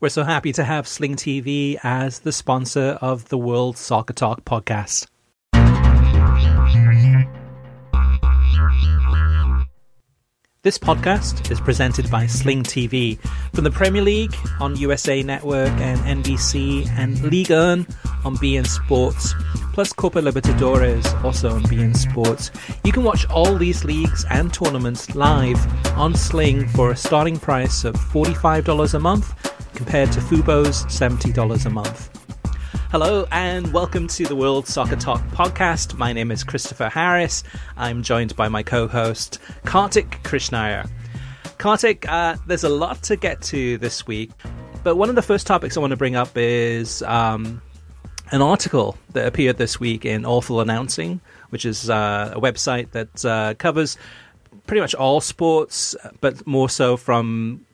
We're so happy to have Sling TV as the sponsor of the World Soccer Talk podcast. This podcast is presented by Sling TV from the Premier League on USA Network and NBC and Ligue 1 on beIN Sports, plus Copa Libertadores also on beIN Sports. You can watch all these leagues and tournaments live on Sling for a starting price of $45 a month compared to Fubo's $70 a month. Hello and welcome to the World Soccer Talk podcast. My name is Christopher Harris. I'm joined by my co-host Kartik Krishnaiyer. Kartik, uh, there's a lot to get to this week, but one of the first topics I want to bring up is um, an article that appeared this week in Awful Announcing, which is uh, a website that uh, covers pretty much all sports, but more so from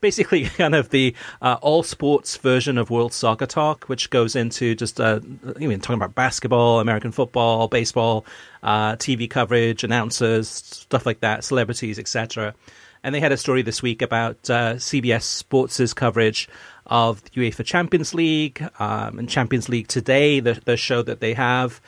basically kind of the uh, all sports version of World Soccer Talk, which goes into just uh, you mean talking about basketball, American football, baseball, uh, TV coverage, announcers, stuff like that, celebrities, etc. And they had a story this week about uh, CBS Sports' coverage of the UEFA Champions League um, and Champions League Today, the, the show that they have.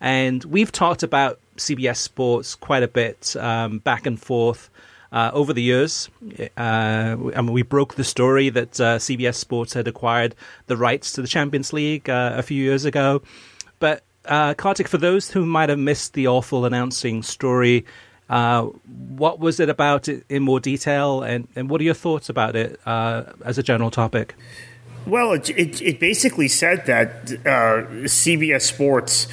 And we've talked about CBS Sports quite a bit um, back and forth uh, over the years. Uh, mean, we broke the story that uh, CBS Sports had acquired the rights to the Champions League uh, a few years ago. But uh, Kartik, for those who might have missed the awful announcing story, uh, what was it about in more detail, and, and what are your thoughts about it uh, as a general topic? Well, it, it, it basically said that CBS Sports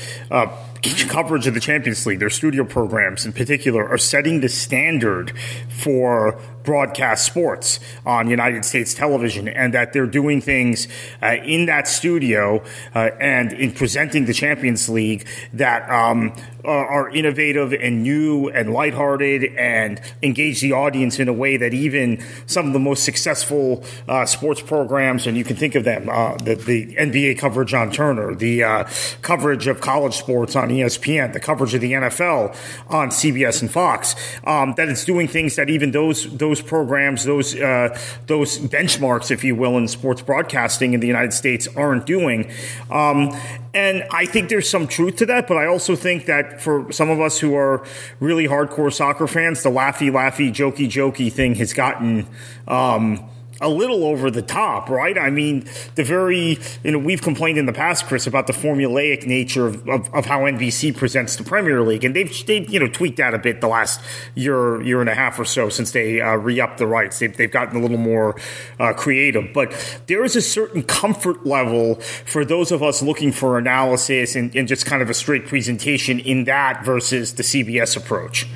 coverage of the Champions League, their studio programs in particular, are setting the standard for broadcast sports on United States television, and that they're doing things uh, in that studio uh, and in presenting the Champions League that um, are innovative and new and lighthearted and engage the audience in a way that even some of the most successful uh, sports programs, and you can think of them, uh, the, the, NBA coverage on Turner, the uh, coverage of college sports on ESPN, the coverage of the NFL on CBS and Fox, um, that it's doing things that even those those programs, those uh, those benchmarks, if you will, in sports broadcasting in the United States aren't doing. Um, and I think there's some truth to that, but I also think that for some of us who are really hardcore soccer fans, the laughy, laughy, jokey, jokey thing has gotten. Um, a little over the top, right? I mean, the very, you know, we've complained in the past, Chris, about the formulaic nature of, of, of how NBC presents the Premier League. And they've, they've, you know, tweaked that a bit the last year, year and a half or so since they uh, re upped the rights. They've, they've gotten a little more uh, creative. But there is a certain comfort level for those of us looking for analysis and, and just kind of a straight presentation in that versus the CBS approach.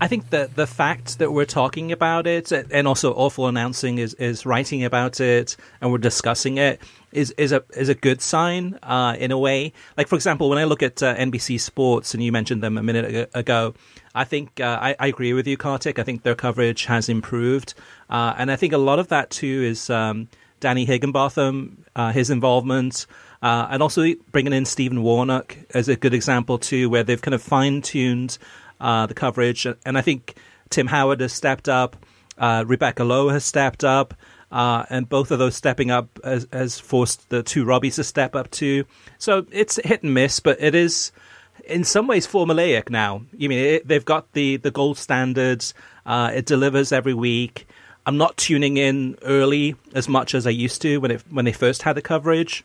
I think that the fact that we're talking about it and also awful announcing is, is writing about it and we're discussing it is is a is a good sign uh, in a way. Like for example, when I look at uh, NBC Sports and you mentioned them a minute ago, I think uh, I, I, agree with you, Kartik. I think their coverage has improved, uh, and I think a lot of that too is um, Danny Higginbotham, uh, his involvement. Uh, and also bringing in Stephen Warnock as a good example too, where they've kind of fine tuned uh, the coverage. And I think Tim Howard has stepped up, uh, Rebecca Lowe has stepped up, uh, and both of those stepping up has, has, forced the two Robbies to step up too. So it's hit and miss, but it is in some ways formulaic now. You mean it, they've got the the gold standards. Uh, it delivers every week. I'm not tuning in early as much as I used to when it when they first had the coverage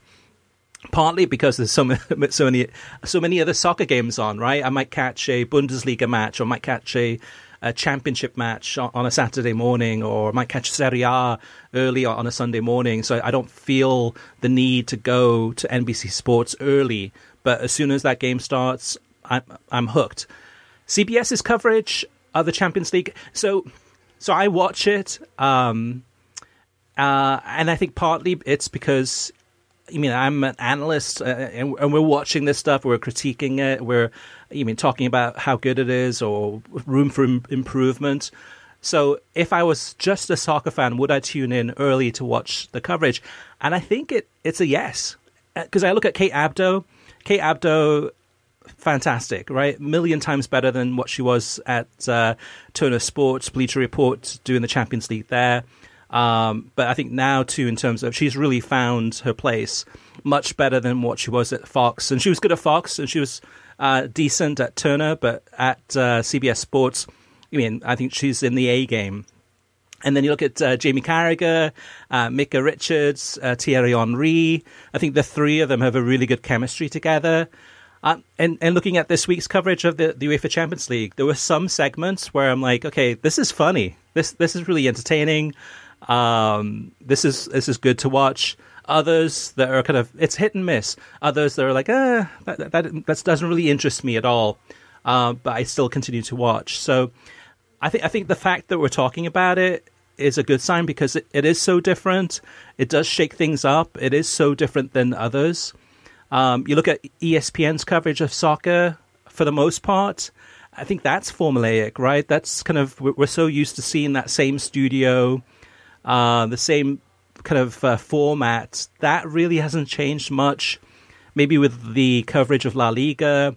partly because there's so many, so many, so many other soccer games on. Right, I might catch a Bundesliga match, or might catch a, a championship match on a Saturday morning, or might catch Serie A early on a Sunday morning. So I don't feel the need to go to NBC Sports early. But as soon as that game starts, I'm I'm hooked. CBS's coverage of the Champions League. So so I watch it. Um, uh, and I think partly it's because I mean, I'm an analyst, uh, and, and, we're watching this stuff. We're critiquing it. We're, I mean, talking about how good it is or room for Im- improvement. So, if I was just a soccer fan, would I tune in early to watch the coverage? And I think it it's a yes, because uh, I look at Kate Abdo. Kate Abdo, fantastic, right? Million times better than what she was at uh, Turner Sports, Bleacher Report, doing the Champions League there. Um, but I think now too, in terms of she's really found her place much better than what she was at Fox, and she was good at Fox, and she was uh, decent at Turner, but at uh, CBS Sports, I mean, I think she's in the A game. And then you look at uh, Jamie Carragher, uh, Richards, uh, Thierry Henry. I think the three of them have a really good chemistry together. Uh, and, and looking at this week's coverage of the, the UEFA Champions League, there were some segments where I'm like, okay, this is funny. This this is really entertaining. Um, this is this is good to watch. Others that are kind of it's hit and miss. Others that are like, ah, that that, that doesn't really interest me at all. Uh, but I still continue to watch. So I think I think the fact that we're talking about it is a good sign because it, it is so different. It does shake things up. It is so different than others. Um, you look at ESPN's coverage of soccer for the most part. I think that's formulaic, right? That's kind of we're so used to seeing that same studio, uh, the same kind of uh, format. That really hasn't changed much. Maybe with the coverage of La Liga,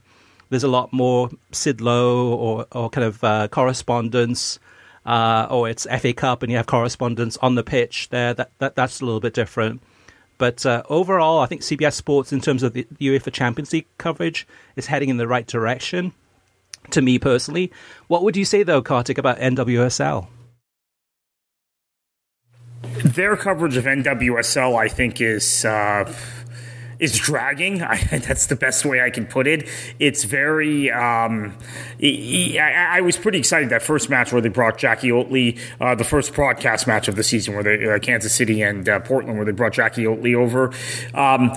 there's a lot more Sid Lowe or, or kind of uh, correspondence uh, or it's FA Cup and you have correspondence on the pitch there. That, that that's a little bit different. But uh, overall, I think CBS Sports, in terms of the UEFA Champions League coverage, is heading in the right direction. To me personally, what would you say though, Kartik, about NWSL? Their coverage of NWSL, I think, is. Uh is dragging. I, that's the best way I can put it. It's very. Um, I, I, was pretty excited that first match where they brought Jacqui Oatley, uh, the first broadcast match of the season, where they uh, Kansas City and uh, Portland, where they brought Jacqui Oatley over um,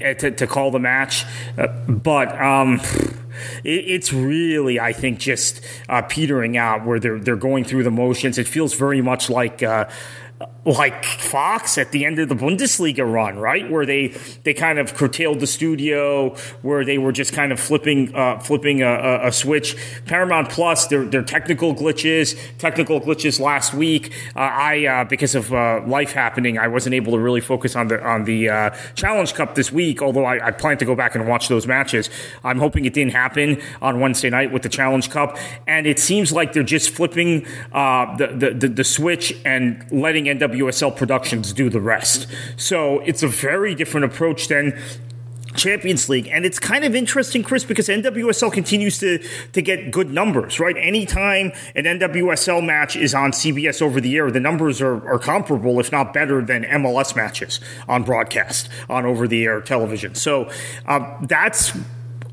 eh, to, to, call the match, uh, but. Um, it's really, I think, just uh, petering out where they're they're going through the motions. It feels very much like uh, like Fox at the end of the Bundesliga run, right, where they they kind of curtailed the studio, where they were just kind of flipping uh, flipping a, a, switch. Paramount Plus, their their technical glitches, technical glitches last week. Uh, I uh, because of uh, life happening, I wasn't able to really focus on the on the uh, Challenge Cup this week. Although I, I plan to go back and watch those matches, I'm hoping it didn't happen on Wednesday night with the Challenge Cup. And it seems like they're just flipping uh, the, the the the switch and letting NWSL Productions do the rest. So it's a very different approach than Champions League. And it's kind of interesting, Chris, because NWSL continues to, to get good numbers, right? Anytime an NWSL match is on CBS over the air, the numbers are, are comparable, if not better, than MLS matches on broadcast, on over the air television. So um, that's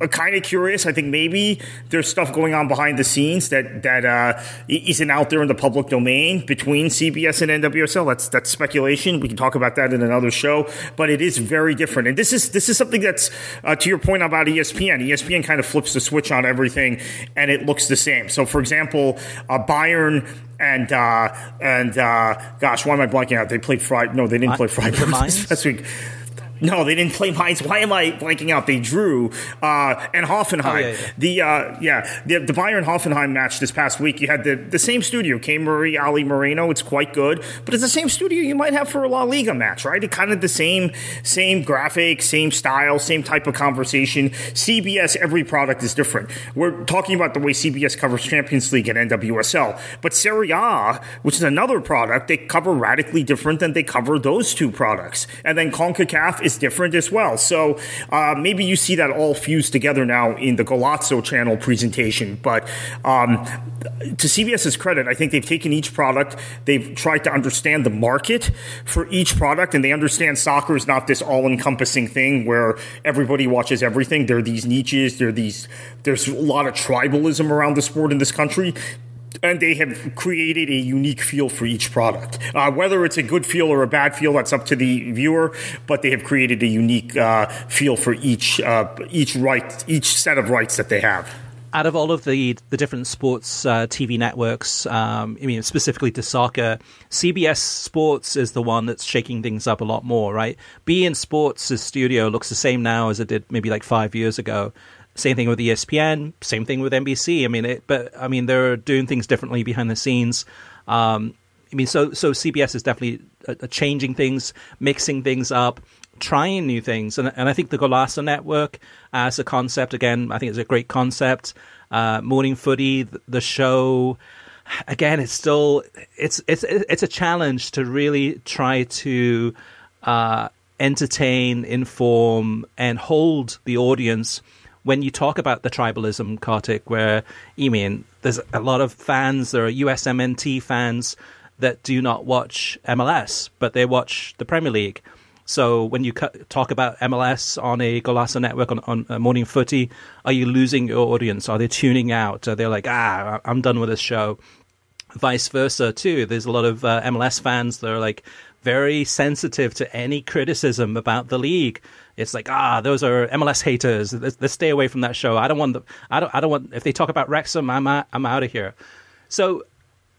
kind of curious. I think maybe there's stuff going on behind the scenes that that uh, isn't out there in the public domain between CBS and NWSL. That's that's speculation. We can talk about that in another show. But it is very different, and this is this is something that's uh, to your point about ESPN. ESPN kind of flips the switch on everything, and it looks the same. So, for example, uh, Bayern and uh, and uh, gosh, why am I blanking out? They played Friday. No, they didn't play Friday this week. No, they didn't play Mainz. Why am I blanking out? They drew uh, and Hoffenheim. Oh, yeah, yeah. The uh, yeah the, the Bayern Hoffenheim match this past week. You had the, the same studio, Kay Murray, Ali Moreno. It's quite good, but it's the same studio you might have for a La Liga match, right? It kind of the same same graphic, same style, same type of conversation. CBS, every product is different. We're talking about the way CBS covers Champions League and NWSL, but Serie A, which is another product, they cover radically different than they cover those two products. And then Concacaf is is different as well. So uh, maybe you see that all fused together now in the Golazo channel presentation. But um, to CBS's credit, I think they've taken each product, they've tried to understand the market for each product, and they understand soccer is not this all encompassing thing where everybody watches everything. There are these niches, there are these, there's a lot of tribalism around the sport in this country and they have created a unique feel for each product. Uh, whether it's a good feel or a bad feel, that's up to the viewer. But they have created a unique uh, feel for each uh, each right, each set of rights that they have. Out of all of the the different sports uh, TV networks, um, I mean specifically to soccer, CBS Sports is the one that's shaking things up a lot more, right? beIN Sports' studio looks the same now as it did maybe like five years ago. Same thing with ESPN. Same thing with NBC. I mean, it, but I mean, they're doing things differently behind the scenes. Um, I mean, so so CBS is definitely changing things, mixing things up, trying new things, and and I think the Golazo Network as a concept again, I think it's a great concept. Uh, Morning Footy, the, the show. again, it's still it's it's it's a challenge to really try to uh, entertain, inform, and hold the audience when you talk about the tribalism, Kartik. Where you mean there's a lot of fans, there are USMNT fans that do not watch MLS, but they watch the Premier League. So when you talk about MLS on a Golazo network on, on uh, Morning Footy, are you losing your audience? Are they tuning out? Are they like, ah, I'm done with this show? Vice versa too. There's a lot of uh, MLS fans that are like very sensitive to any criticism about the league. It's like, ah, those are MLS haters. Let's, let's stay away from that show. I don't want the, I don't, I don't want. If they talk about Wrexham, I'm, out, I'm out of here. So,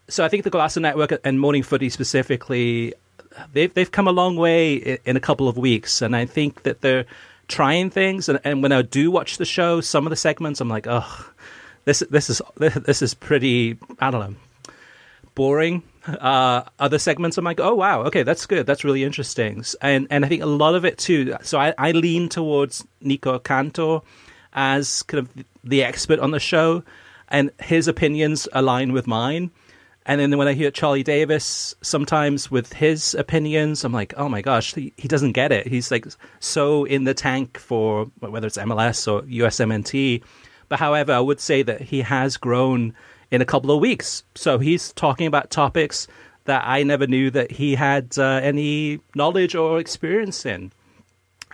so I think the Golazo Network and Morning Footy specifically they've they've come a long way in a couple of weeks, and I think that they're trying things. And, and when I do watch the show, some of the segments, I'm like, oh, this this is this is pretty. I don't know, boring. Uh, other segments, I'm like, oh wow, okay, that's good, that's really interesting, and and I think a lot of it too. So I, I lean towards Nico Cantor as kind of the expert on the show, and his opinions align with mine. And then when I hear Charlie Davies sometimes with his opinions, I'm like, oh my gosh, he, he doesn't get it. He's like so in the tank for whether it's MLS or USMNT. But however, I would say that he has grown in a couple of weeks. So he's talking about topics that I never knew that he had uh, any knowledge or experience in.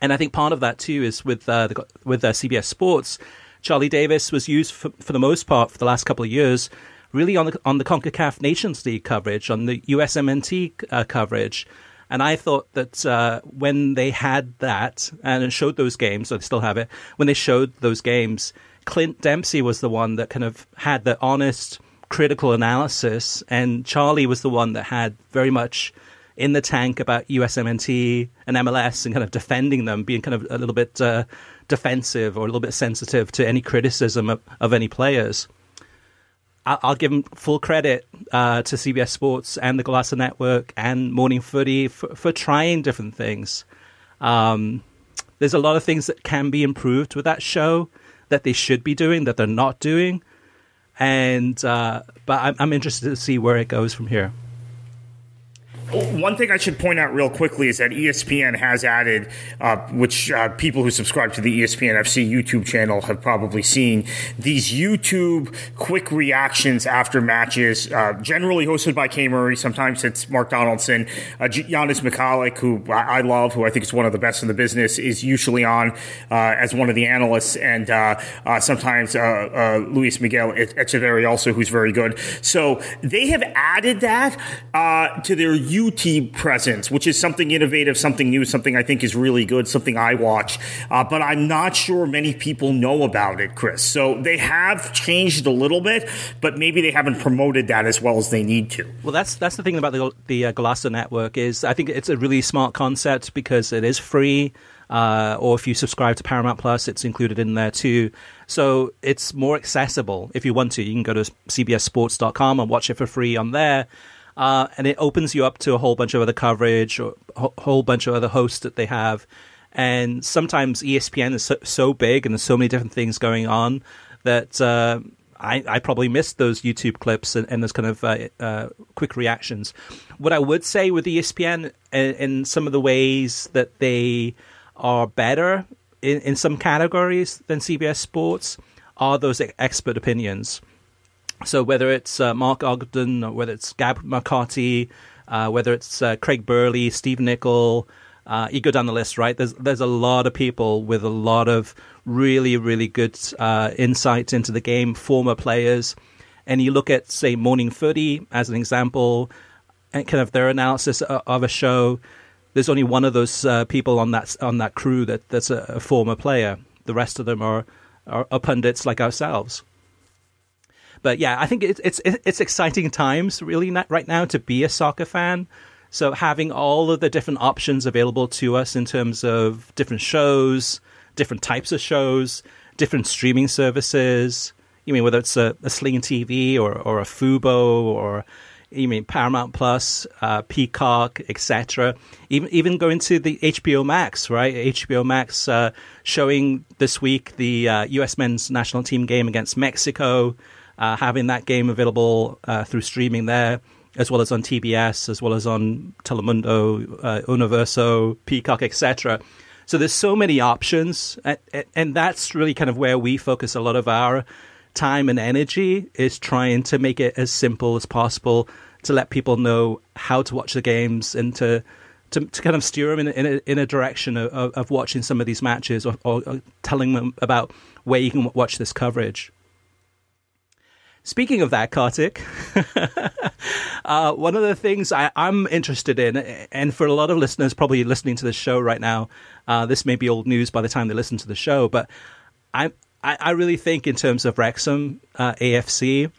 And I think part of that too is with uh, the, with uh, CBS Sports. Charlie Davies was used for, for the most part for the last couple of years really on the on the Concacaf Nations League coverage, on the USMNT uh, coverage. And I thought that uh, when they had that and showed those games, or they still have it, when they showed those games, Clint Dempsey was the one that kind of had the honest, critical analysis, and Charlie was the one that had very much in the tank about USMNT and MLS and kind of defending them, being kind of a little bit uh, defensive or a little bit sensitive to any criticism of, of any players. I'll give them full credit uh, to CBS Sports and the Golazo Network and Morning Footy for, for trying different things. Um, there's a lot of things that can be improved with that show that they should be doing that they're not doing, and uh, but I'm, I'm interested to see where it goes from here. One thing I should point out real quickly is that ESPN has added, uh, which uh, people who subscribe to the ESPN FC YouTube channel have probably seen, these YouTube quick reactions after matches, uh, generally hosted by Kay Murray. Sometimes it's Mark Donaldson. Uh, Janusz Michallik, who I love, who I think is one of the best in the business, is usually on uh, as one of the analysts. And uh, uh, sometimes Luis Miguel Echegaray also, who's very good. So they have added that to their YouTube UT presence, which is something innovative, something new, something I think is really good, something I watch. Uh, but I'm not sure many people know about it, Chris. So they have changed a little bit, but maybe they haven't promoted that as well as they need to. Well, that's that's the thing about the the uh, network is I think it's a really smart concept because it is free. Uh, or if you subscribe to Paramount Plus, it's included in there too. So it's more accessible. If you want to, you can go to cbssports.com and watch it for free on there. Uh, and it opens you up to a whole bunch of other coverage or a whole bunch of other hosts that they have. And sometimes ESPN is so, so big and there's so many different things going on that uh, I, I, probably missed those YouTube clips and, and those kind of uh, uh quick reactions. What I would say with ESPN in, in some of the ways that they are better in, in some categories than CBS Sports are those expert opinions. So whether it's uh, Mark Ogden, or whether it's Gab Marcotti, uh, whether it's uh, Craig Burley, Steve Nicol, uh, you go down the list, right? There's there's a lot of people with a lot of really really good uh, insights into the game, former players, and you look at say Morning Footy as an example, and kind of their analysis of a show. There's only one of those uh, people on that on that crew that that's a, a former player. The rest of them are, are pundits like ourselves. But yeah, I think it's it's it's exciting times really right now to be a soccer fan. So having all of the different options available to us in terms of different shows, different types of shows, different streaming services. You mean whether it's a, a Sling TV or or a Fubo or you mean Paramount Plus, uh, Peacock, etc. Even even going to the HBO Max, right? HBO Max uh, showing this week the uh, U.S. men's national team game against Mexico uh, having that game available uh, through streaming there, as well as on TBS, as well as on Telemundo, uh, Universo, Peacock, etc. So there's so many options, and, that's really kind of where we focus a lot of our time and energy is trying to make it as simple as possible to let people know how to watch the games and to to, to kind of steer them in, in, a, in a direction of, of, watching some of these matches or, or telling them about where you can watch this coverage. Speaking of that, Kartik, uh, one of the things I, am interested in, and for a lot of listeners probably listening to the show right now, uh, this may be old news by the time they listen to the show, but I, I really think in terms of Wrexham uh, AFC,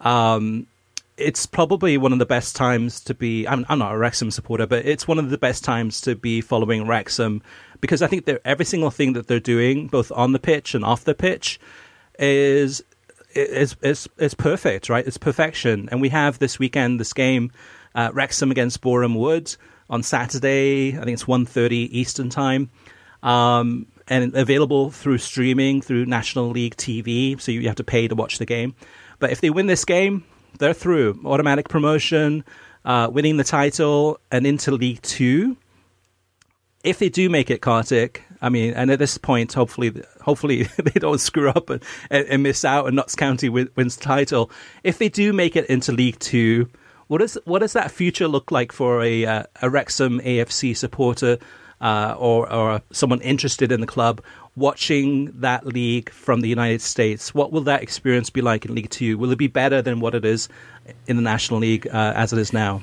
um, it's probably one of the best times to be. I'm, I'm, not a Wrexham supporter, but it's one of the best times to be following Wrexham because I think every single thing that they're doing, both on the pitch and off the pitch, is is is is perfect. Right, it's perfection. And we have this weekend this game, uh, Wrexham against Boreham Wood on Saturday. I think it's 1.30 Eastern time. Um, and available through streaming through National League TV, so you have to pay to watch the game. But if they win this game, they're through. Automatic promotion, uh, winning the title, and into League Two. If they do make it, Kartik, I mean, and at this point, hopefully, hopefully they don't screw up and, and miss out, and Notts County wins the title. If they do make it into League Two, what is what does that future look like for a uh, a Wrexham AFC supporter uh, or or someone interested in the club? watching that league from the United States, what will that experience be like in League Two? Will it be better than what it is in the National League uh, as it is now?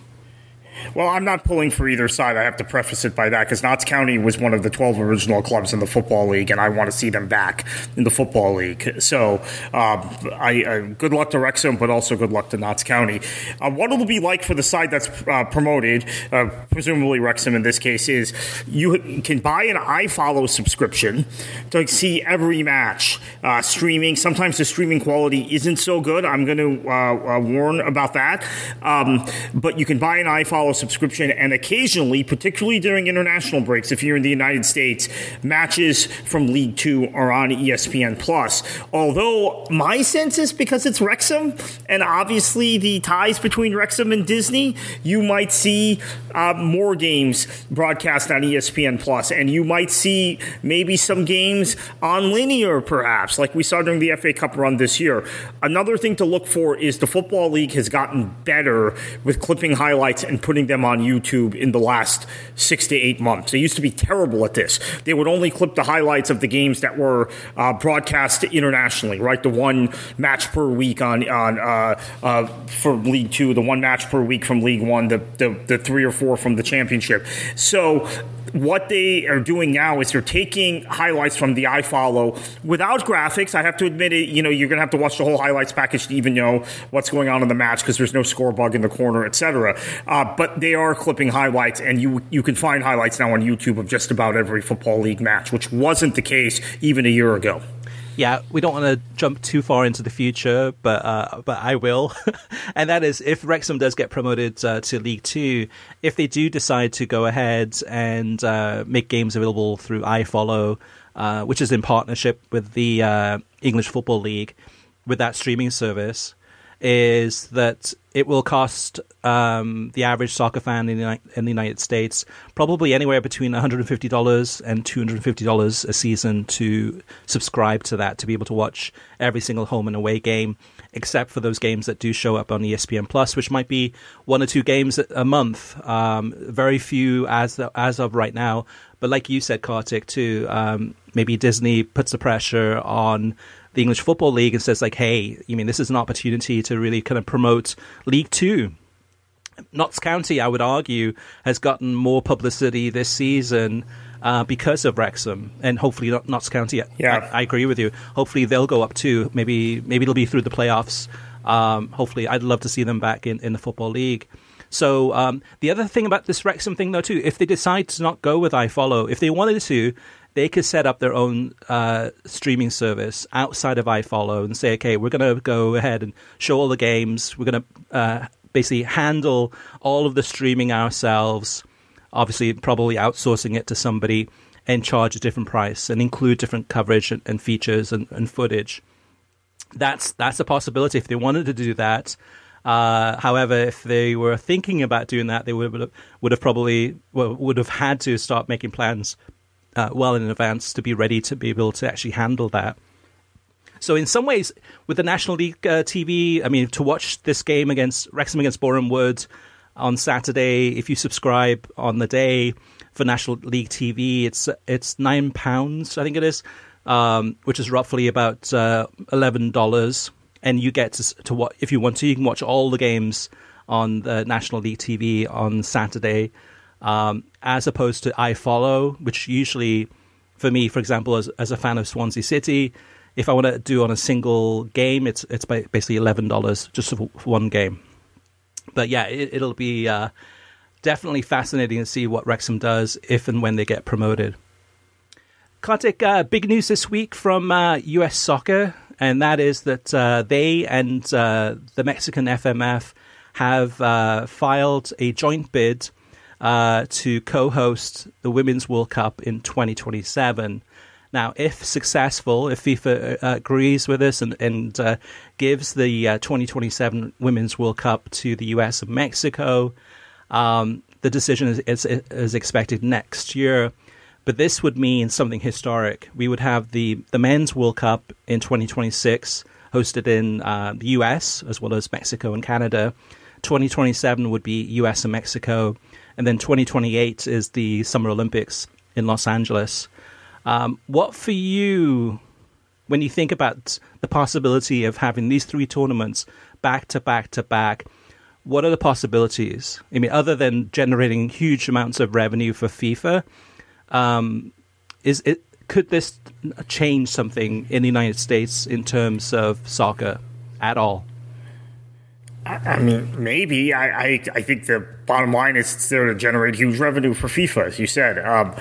Well, I'm not pulling for either side. I have to preface it by that because Notts County was one of the 12 original clubs in the Football League, and I want to see them back in the Football League. So, uh, I, uh, good luck to Wrexham, but also good luck to Notts County. Uh, what it'll be like for the side that's uh, promoted, uh, presumably Wrexham in this case, is you can buy an iFollow subscription to see every match uh, streaming. Sometimes the streaming quality isn't so good. I'm going to warn about that. Um, but you can buy an iFollow follow subscription, and occasionally, particularly during international breaks, if you're in the United States, matches from League Two are on ESPN Plus. Although my sense is because it's Wrexham, and obviously the ties between Wrexham and Disney, you might see uh, more games broadcast on ESPN Plus, and you might see maybe some games on linear, perhaps, like we saw during the FA Cup run this year. Another thing to look for is the Football League has gotten better with clipping highlights and putting putting them on YouTube in the last six to eight months. They used to be terrible at this. They would only clip the highlights of the games that were uh, broadcast internationally, right? The one match per week on on uh, uh, for League Two, the one match per week from League One, the, the the three or four from the Championship. So what they are doing now is they're taking highlights from the iFollow without graphics. I have to admit it, you know, you're going to have to watch the whole highlights package to even know what's going on in the match because there's no score bug in the corner, etc. Uh, but they are clipping highlights, and you you can find highlights now on YouTube of just about every football league match, which wasn't the case even a year ago yeah, we don't want to jump too far into the future, but uh, but I will, and that is if Wrexham does get promoted uh, to League Two, if they do decide to go ahead and uh, make games available through iFollow, uh, which is in partnership with the uh, English Football League, with that streaming service, is that it will cost um, the average soccer fan in the, in the, United States probably anywhere between $150 and $250 a season to subscribe to that to be able to watch every single home and away game, except for those games that do show up on ESPN Plus, which might be one or two games a month. Um, very few as as of right now. But like you said, Kartik, too, um, maybe Disney puts the pressure on the English Football League and says like, hey, you mean this is an opportunity to really kind of promote League Two. Notts County, I would argue, has gotten more publicity this season uh, because of Wrexham, and hopefully not Notts County. Yeah, I, I, agree with you. Hopefully they'll go up too. Maybe maybe it'll be through the playoffs. Um, hopefully, I'd love to see them back in, in the football league. So um, the other thing about this Wrexham thing, though, too, if they decide to not go with iFollow, if they wanted to, they could set up their own uh, streaming service outside of iFollow and say, okay, we're going to go ahead and show all the games. We're going to uh, basically handle all of the streaming ourselves. Obviously, probably outsourcing it to somebody and charge a different price and include different coverage and, and features and, and footage. that's that's a possibility if they wanted to do that. Uh, however, if they were thinking about doing that, they would have, would have probably well, would have had to start making plans uh, well in advance to be ready to be able to actually handle that. So, in some ways, with the National League uh, TV, I mean, to watch this game against Wrexham against Boreham Wood on Saturday, if you subscribe on the day for National League TV, it's it's nine pounds, I think it is, um, which is roughly about uh, eleven dollars and you get to, to what if you want to, you can watch all the games on the National League TV on Saturday, um, as opposed to iFollow, which usually, for me, for example, as, as a fan of Swansea City, if I want to do on a single game, it's it's basically eleven dollars just for, one game. But yeah, it, will be uh, definitely fascinating to see what Wrexham does if and when they get promoted. Kartik, uh, big news this week from uh, US Soccer and that is that uh, they and uh, the Mexican FMF have uh, filed a joint bid uh, to co-host the Women's World Cup in 2027. Now, if successful, if FIFA uh, agrees with us and, and uh, gives the 2027 Women's World Cup to the US and Mexico, um, the decision is, is, is expected next year. But this would mean something historic. We would have the, the Men's World Cup in 2026, hosted in uh, the US as well as Mexico and Canada. 2027 would be US and Mexico. And then 2028 is the Summer Olympics in Los Angeles. Um, what for you, when you think about the possibility of having these three tournaments back to back to back, what are the possibilities? I mean, other than generating huge amounts of revenue for FIFA, um, is it could this change something in the United States in terms of soccer at all? I mean, maybe. I, I, I, think the bottom line is it's there to generate huge revenue for FIFA, as you said. Um,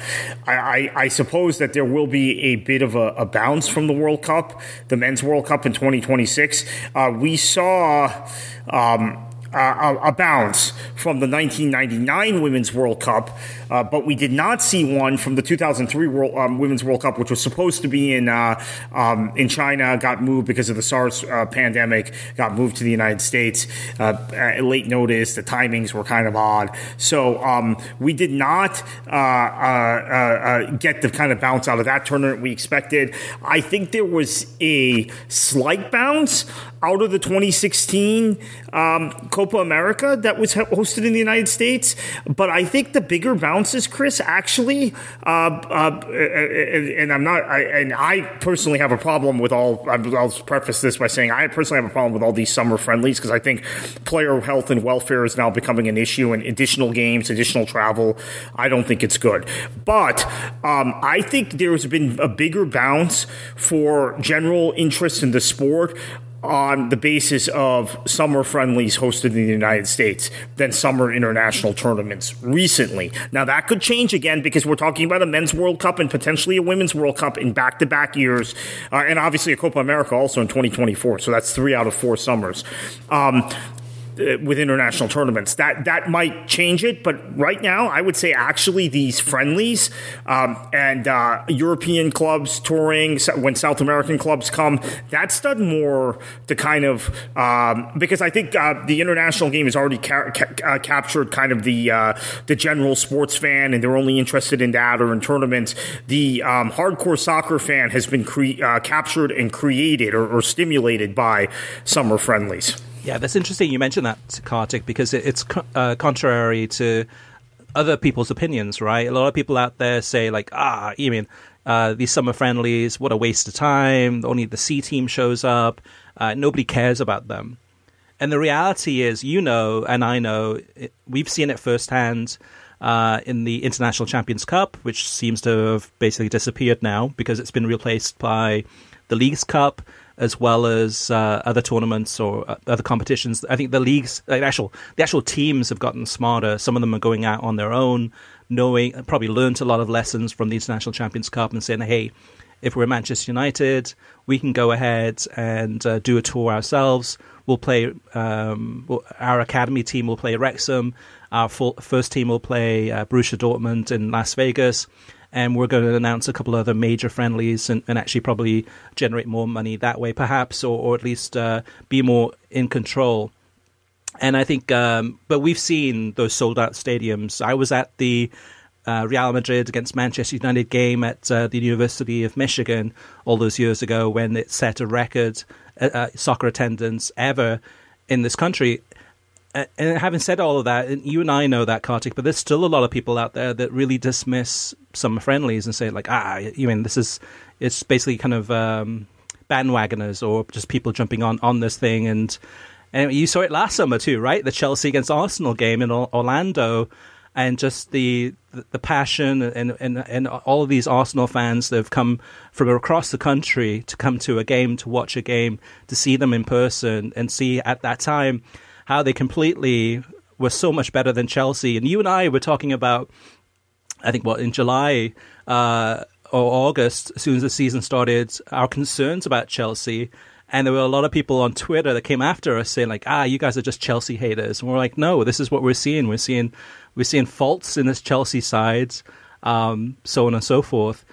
I, I, I, suppose that there will be a bit of a, a, bounce from the World Cup, the Men's World Cup in 2026. Uh, we saw. Um, uh, a bounce from the 1999 Women's World Cup, uh, but we did not see one from the 2003 World, um, Women's World Cup, which was supposed to be in uh, um, in China, got moved because of the SARS uh, pandemic, got moved to the United States. Uh, at late notice, the timings were kind of odd, so um, we did not uh, get the kind of bounce out of that tournament we expected. I think there was a slight bounce out of the 2016 um, Copa America that was hosted in the United States. But I think the bigger bounces, Chris, actually, uh, uh, and I'm not, I, and I personally have a problem with all. I'll preface this by saying I personally have a problem with all these summer friendlies because I think player health and welfare is now becoming an issue, and additional games, additional travel. I don't think it's good. But um, I think there's been a bigger bounce for general interest in the sport on the basis of summer friendlies hosted in the United States than summer international tournaments recently. Now, that could change again because we're talking about a men's World Cup and potentially a women's World Cup in back to back years, uh, and obviously a Copa America also in 2024. So that's three out of four summers. Um, uh, with international tournaments. That that might change it, but right now, I would say actually these friendlies um, and uh, European clubs touring when South American clubs come, that's done more to kind of um, because I think uh, the international game has already ca- ca- uh, captured kind of the uh, the general sports fan, and they're only interested in that or in tournaments. The um, hardcore soccer fan has been cre- captured and created or, or stimulated by summer friendlies. Yeah, that's interesting. You mentioned that, Kartik, because it's uh, contrary to other people's opinions, right? A lot of people out there say, like, ah, you mean uh, these summer friendlies, what a waste of time. Only the C team shows up. Uh, nobody cares about them. And the reality is, you know, and I know, it, we've seen it firsthand uh, in the International Champions Cup, which seems to have basically disappeared now because it's been replaced by the Leagues Cup as well as uh, other tournaments or uh, other competitions. I think the leagues, the actual the actual teams, have gotten smarter. Some of them are going out on their own, knowing probably learned a lot of lessons from the International Champions Cup and saying, "Hey, if we're Manchester United, we can go ahead and uh, do a tour ourselves. We'll play um, our academy team will play Wrexham. Our full, first team will play uh, Borussia Dortmund in Las Vegas." And we're going to announce a couple other major friendlies and, and actually probably generate more money that way, perhaps, or, or at least uh, be more in control. And I think, um, but we've seen those sold out stadiums. I was at the uh, Real Madrid against Manchester United game at uh, the University of Michigan all those years ago when it set a record uh, uh soccer attendance ever in this country and having said all of that, and you and I know that, Kartik, but there's still a lot of people out there that really dismiss some friendlies and say, like, ah, you mean this is, it's basically kind of um, bandwagoners or just people jumping on, on this thing. And, and you saw it last summer too, right? The Chelsea against Arsenal game in Orlando. And just the, the passion and, and and all of these Arsenal fans that have come from across the country to come to a game, to watch a game, to see them in person, and see at that time how they completely were so much better than Chelsea. And you and I were talking about, I think, what in July uh, or August, as soon as the season started, our concerns about Chelsea. And there were a lot of people on Twitter that came after us saying, like, ah, you guys are just Chelsea haters. And we're like, no, this is what we're seeing. We're seeing we're seeing faults in this Chelsea side, um, so on and so forth.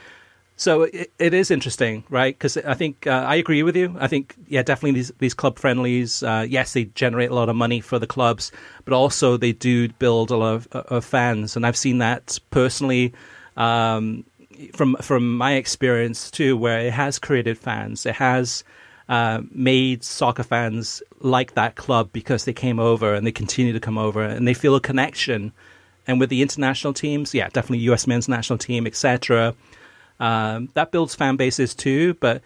So it, it is interesting, right? Because I think uh, I agree with you. I think yeah, definitely these these club friendlies. Uh, yes, they generate a lot of money for the clubs, but also they do build a lot of, uh, of fans, and I've seen that personally. Um, from from my experience too, where it has created fans, it has uh, made soccer fans like that club because they came over and they continue to come over and they feel a connection. And with the international teams, yeah, definitely U.S. men's national team, etc. Um, that builds fan bases too, but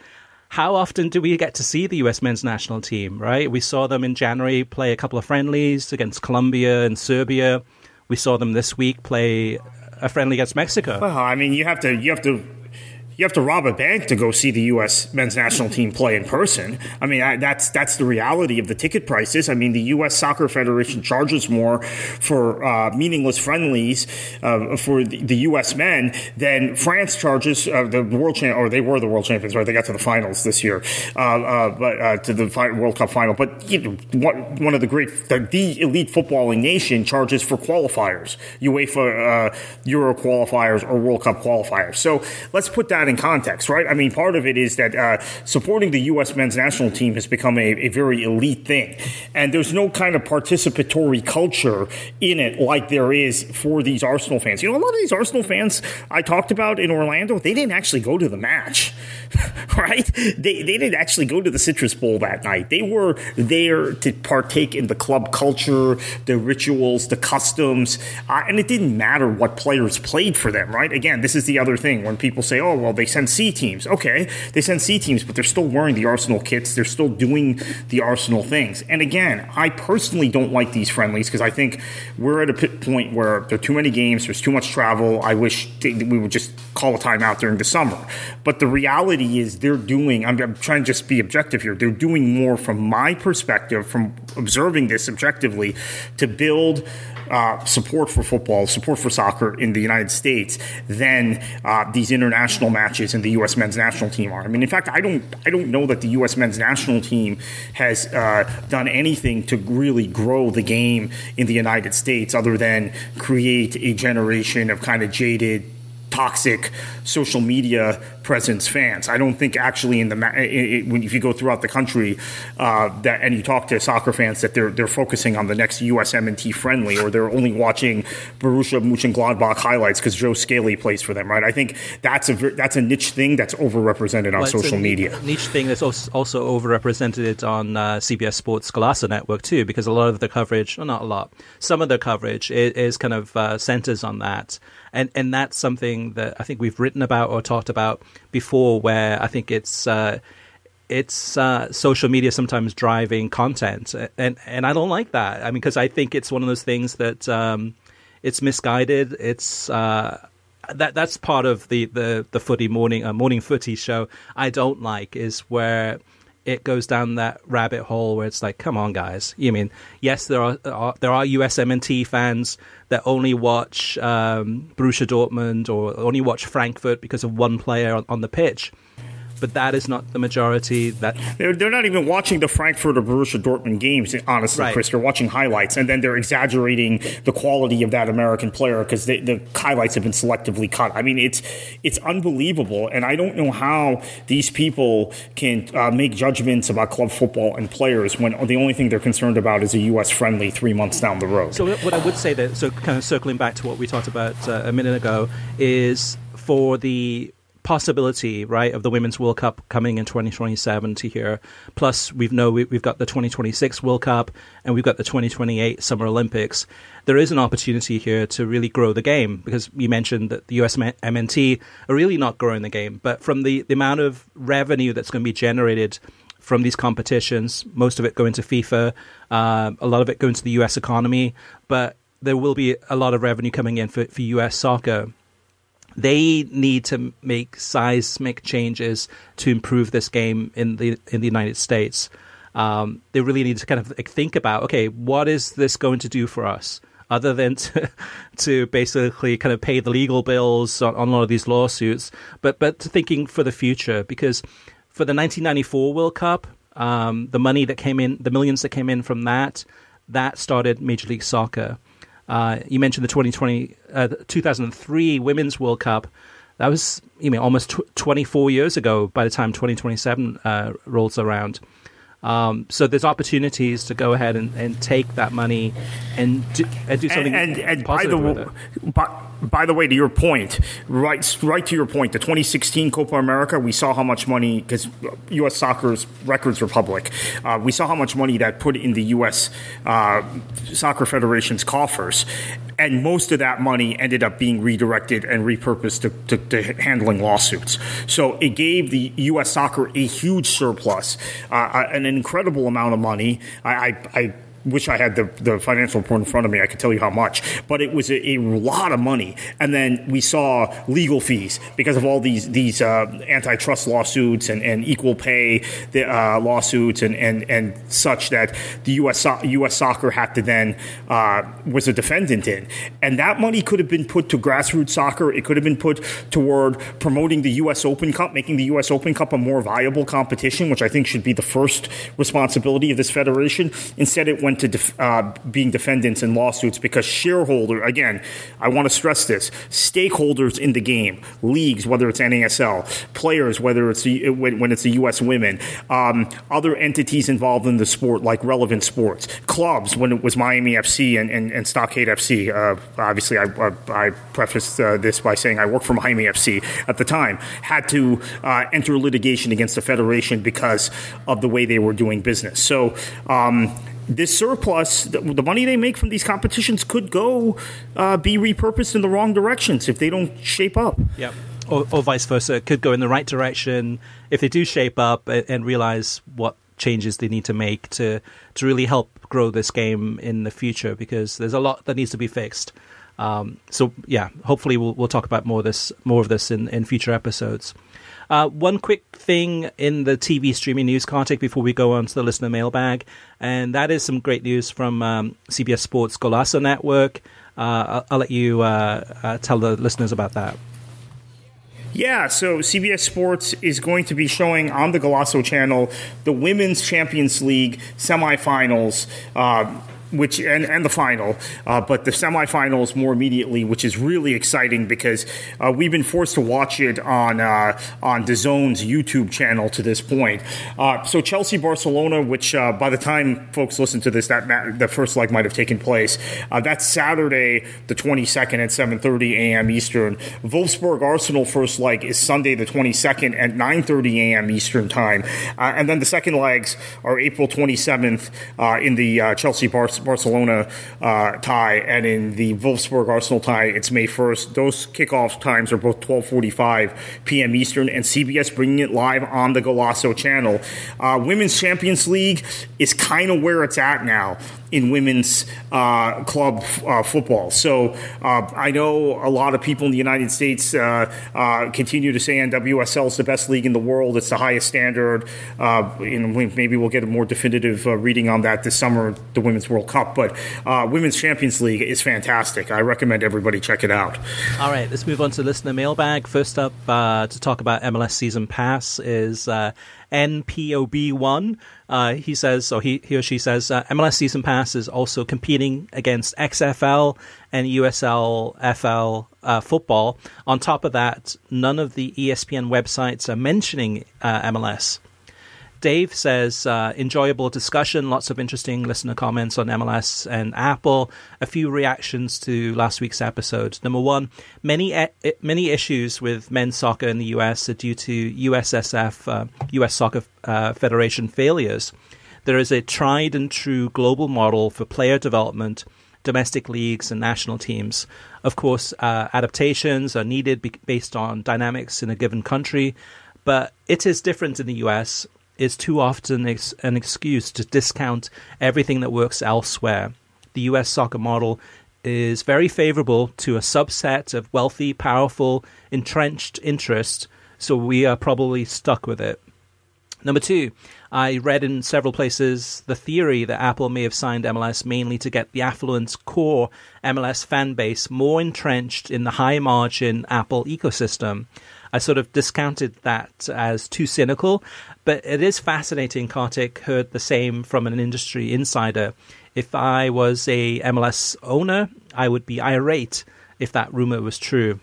how often do we get to see the US men's national team, right? We saw them in January play a couple of friendlies against Colombia and Serbia. We saw them this week play a friendly against Mexico. Well, I mean, you have to you have to you have to rob a bank to go see the U.S. men's national team play in person. I mean, I, that's that's the reality of the ticket prices. I mean, the U.S. Soccer Federation charges more for uh, meaningless friendlies uh, for the, the, U.S. men than France charges uh, the world champ, or they were the world champions, right? They got to the finals this year, uh, uh, but uh, to the World Cup final. But you know, one of the great, the, the, elite footballing nation charges for qualifiers, UEFA Euro qualifiers or World Cup qualifiers. So let's put that that in context, right? I mean, part of it is that uh, supporting the U.S. men's national team has become a, a, very elite thing. And there's no kind of participatory culture in it like there is for these Arsenal fans. You know, a lot of these Arsenal fans I talked about in Orlando, they didn't actually go to the match, right? They, they didn't actually go to the Citrus Bowl that night. They were there to partake in the club culture, the rituals, the customs, uh, and it didn't matter what players played for them, right? Again, this is the other thing when people say, oh, well, they send C teams. Okay, they send C teams, but they're still wearing the Arsenal kits. They're still doing the Arsenal things. And again, I personally don't like these friendlies because I think we're at a point where there are too many games. There's too much travel. I wish we would just call a timeout during the summer. But the reality is, they're doing. I'm, I'm trying to just be objective here. They're doing more from my perspective, from observing this objectively, to build uh, support for football, support for soccer in the United States than uh, these international matches and the U.S. men's national team are. I mean, in fact, I don't I don't know that the U.S. men's national team has uh, done anything to really grow the game in the United States other than create a generation of kind of jaded toxic social media presence fans. I don't think actually in the when if you go throughout the country uh, that and you talk to soccer fans that they're they're focusing on the next USMNT friendly or they're only watching Borussia Mönchengladbach highlights because Joe Scally plays for them. Right? I think that's a that's a niche thing that's overrepresented on well, social media. Niche thing that's also overrepresented on uh, CBS Sports Golazo Network too, because a lot of the coverage, well, not a lot, some of the coverage is, is kind of uh, centers on that and and that's something that I think we've written about or talked about before, where I think it's. Uh, it's uh, social media sometimes driving content, and and I don't like that. I mean, because I think it's one of those things that um, it's misguided. It's uh, that that's part of the the the footy morning uh, morning footy show. I don't like is where it goes down that rabbit hole where it's like, come on, guys. You mean yes, there are, are there are USMNT fans that only watch um, Borussia Dortmund or only watch Frankfurt because of one player on, on the pitch. But that is not the majority. That they're, they're not even watching the Frankfurt or Borussia Dortmund games. Honestly, right. Chris, they're watching highlights, and then they're exaggerating the quality of that American player because the highlights have been selectively cut. I mean, it's it's unbelievable, and I don't know how these people can uh, make judgments about club football and players when the only thing they're concerned about is a U.S. friendly three months down the road. So, what I would say that, so kind of circling back to what we talked about uh, a minute ago, is for the possibility, right, of the Women's World Cup coming in 2027 to here. Plus, we know we, have got the 2026 World Cup and we've got the 2028 Summer Olympics. There is an opportunity here to really grow the game because you mentioned that the US MNT are really not growing the game, but from the, the amount of revenue that's going to be generated from these competitions, most of it going to FIFA, uh, a lot of it going to the US economy, but there will be a lot of revenue coming in for, for US soccer they need to make seismic changes to improve this game in the in the United States. Um, they really need to kind of think about okay, what is this going to do for us? Other than to, to basically kind of pay the legal bills on, on a lot of these lawsuits, but but thinking for the future because for the 1994 World Cup, um, the money that came in, the millions that came in from that, that started Major League Soccer. Uh, you mentioned the 2020, uh, 2003 Women's World Cup. That was you mean almost tw- 24 years ago by the time 2027 uh, rolls around. Um, so there's opportunities to go ahead and, and take that money and do, and do something and, and, and positive by the, with it. By, by the way, to your point, right, right to your point, the 2016 Copa America, we saw how much money because U.S. Soccer's records were public. Uh, we saw how much money that put in the U.S. Uh, Soccer Federation's coffers, and most of that money ended up being redirected and repurposed to, to, to handling lawsuits. So it gave the U.S. Soccer a huge surplus, uh, uh, an incredible amount of money. I, I, I wish I had the, the financial report in front of me. I could tell you how much, but it was a, a lot of money. And then we saw legal fees because of all these these uh, antitrust lawsuits and, and equal pay the, uh, lawsuits and, and, and such that the U.S. U.S. Soccer had to then uh, was a defendant in, and that money could have been put to grassroots soccer. It could have been put toward promoting the U.S. Open Cup, making the U.S. Open Cup a more viable competition, which I think should be the first responsibility of this federation. Instead, it went went to def- uh, being defendants in lawsuits because shareholder again i want to stress this stakeholders in the game leagues whether it's nasl players whether it's when, it's the us women um, other entities involved in the sport like relevant sports clubs when it was miami fc and, and, and stockade fc uh, obviously i, I, I prefaced uh, this by saying i worked for miami fc at the time had to uh, enter litigation against the federation because of the way they were doing business. So um, this surplus, the, the, money they make from these competitions, could go uh, be repurposed in the wrong directions if they don't shape up. Yeah. Or, or, vice versa. It could go in the right direction if they do shape up and, and realize what changes they need to make to, to really help grow this game in the future because there's a lot that needs to be fixed. Um, so yeah, hopefully we'll, we'll talk about more of this more of this in, in future episodes. Uh, one quick thing in the TV streaming news, Kartik, before we go on to the listener mailbag, and that is some great news from um, CBS Sports Golazo Network. Uh, I'll, I'll, let you uh, uh, tell the listeners about that. Yeah, so CBS Sports is going to be showing on the Golazo channel the Women's Champions League semifinals. Uh, which and, and the final, uh, but the semifinals more immediately, which is really exciting because uh, we've been forced to watch it on uh, on DAZN's YouTube channel to this point. Uh, so Chelsea Barcelona, which uh, by the time folks listen to this, that the first leg might have taken place. Uh, that's Saturday, the 22nd at 7:30 a.m. Eastern. Wolfsburg Arsenal first leg is Sunday, the 22nd at 9:30 a.m. Eastern time, and then the second legs are April 27th in the Chelsea Barcelona. Barcelona uh, tie, and in the Wolfsburg Arsenal tie, it's May 1st. Those kickoff times are both 12:45 p.m. Eastern, and CBS bringing it live on the Golazo channel. Uh, Women's Champions League is kind of where it's at now in women's uh, club uh, football. So uh, I know a lot of people in the United States uh, uh, continue to say NWSL is the best league in the world. It's the highest standard. and maybe we'll get a more definitive reading on that this summer, the Women's World Cup. But Women's Champions League is fantastic. I recommend everybody check it out. All right, let's move on to listener mailbag. First up to talk about MLS season pass is NPOB1. Uh, he says, or he, he or she says, uh, MLS Season Pass is also competing against XFL and USL FL uh, football. On top of that, none of the ESPN websites are mentioning uh, MLS. Dave says, uh, enjoyable discussion, lots of interesting listener comments on MLS and Apple, a few reactions to last week's episode. Number one, many many issues with men's soccer in the US are due to USSF, uh, US Soccer uh, Federation failures. There is a tried and true global model for player development, domestic leagues, and national teams. Of course, uh, adaptations are needed be- based on dynamics in a given country, but it is different in the US is too often ex- an excuse to discount everything that works elsewhere. The US soccer model is very favorable to a subset of wealthy, powerful, entrenched interests, so we are probably stuck with it. Number two, I read in several places the theory that Apple may have signed MLS mainly to get the affluent core MLS fan base more entrenched in the high margin Apple ecosystem. I sort of discounted that as too cynical, but it is fascinating. Kartik heard the same from an industry insider. If I was a MLS owner, I would be irate if that rumor was true.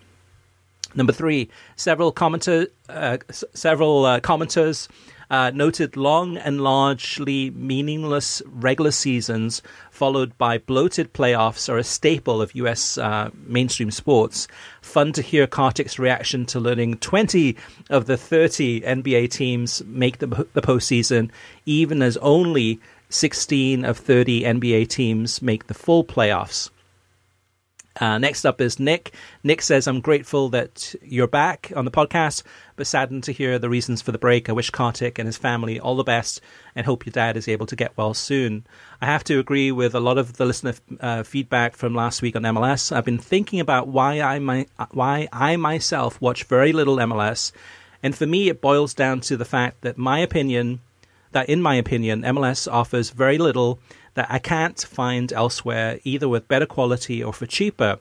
Number three, several commenter, uh, several uh, commenters uh, noted long and largely meaningless regular seasons followed by bloated playoffs are a staple of US uh, mainstream sports. Fun to hear Kartik's reaction to learning 20 of the 30 NBA teams make the, the postseason, even as only 16 of 30 NBA teams make the full playoffs. Uh, next up is Nick. Nick says, I'm grateful that you're back on the podcast, but saddened to hear the reasons for the break. I wish Kartik and his family all the best and hope your dad is able to get well soon. I have to agree with a lot of the listener uh, feedback from last week on MLS. I've been thinking about why I, my, why I myself watch very little MLS, and for me, it boils down to the fact that my opinion, that in my opinion, MLS offers very little that I can't find elsewhere, either with better quality or for cheaper.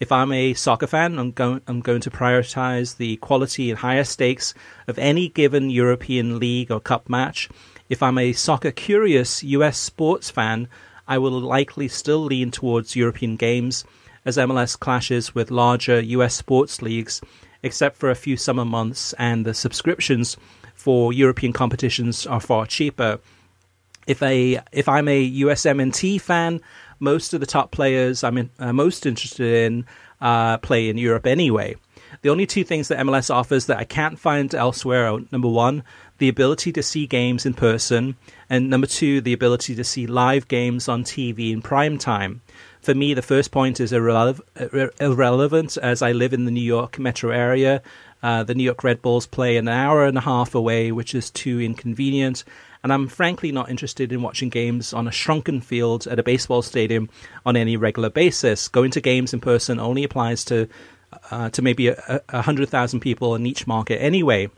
If I'm a soccer fan, I'm going, I'm going to prioritize the quality and higher stakes of any given European league or cup match. If I'm a soccer curious US sports fan, I will likely still lean towards European games as MLS clashes with larger US sports leagues, except for a few summer months, and the subscriptions for European competitions are far cheaper if a if I'm a USMNT fan, most of the top players I'm in, uh, most interested in uh, play in Europe anyway. The only two things that MLS offers that I can't find elsewhere are number one, the ability to see games in person, and number two, the ability to see live games on TV in prime time. For me, the first point is irrelevant as I live in the New York metro area. Uh, the New York Red Bulls play an hour and a half away, which is too inconvenient and I'm frankly not interested in watching games on a shrunken field at a baseball stadium on any regular basis. Going to games in person only applies to uh, to maybe a, a hundred thousand people in each market anyway.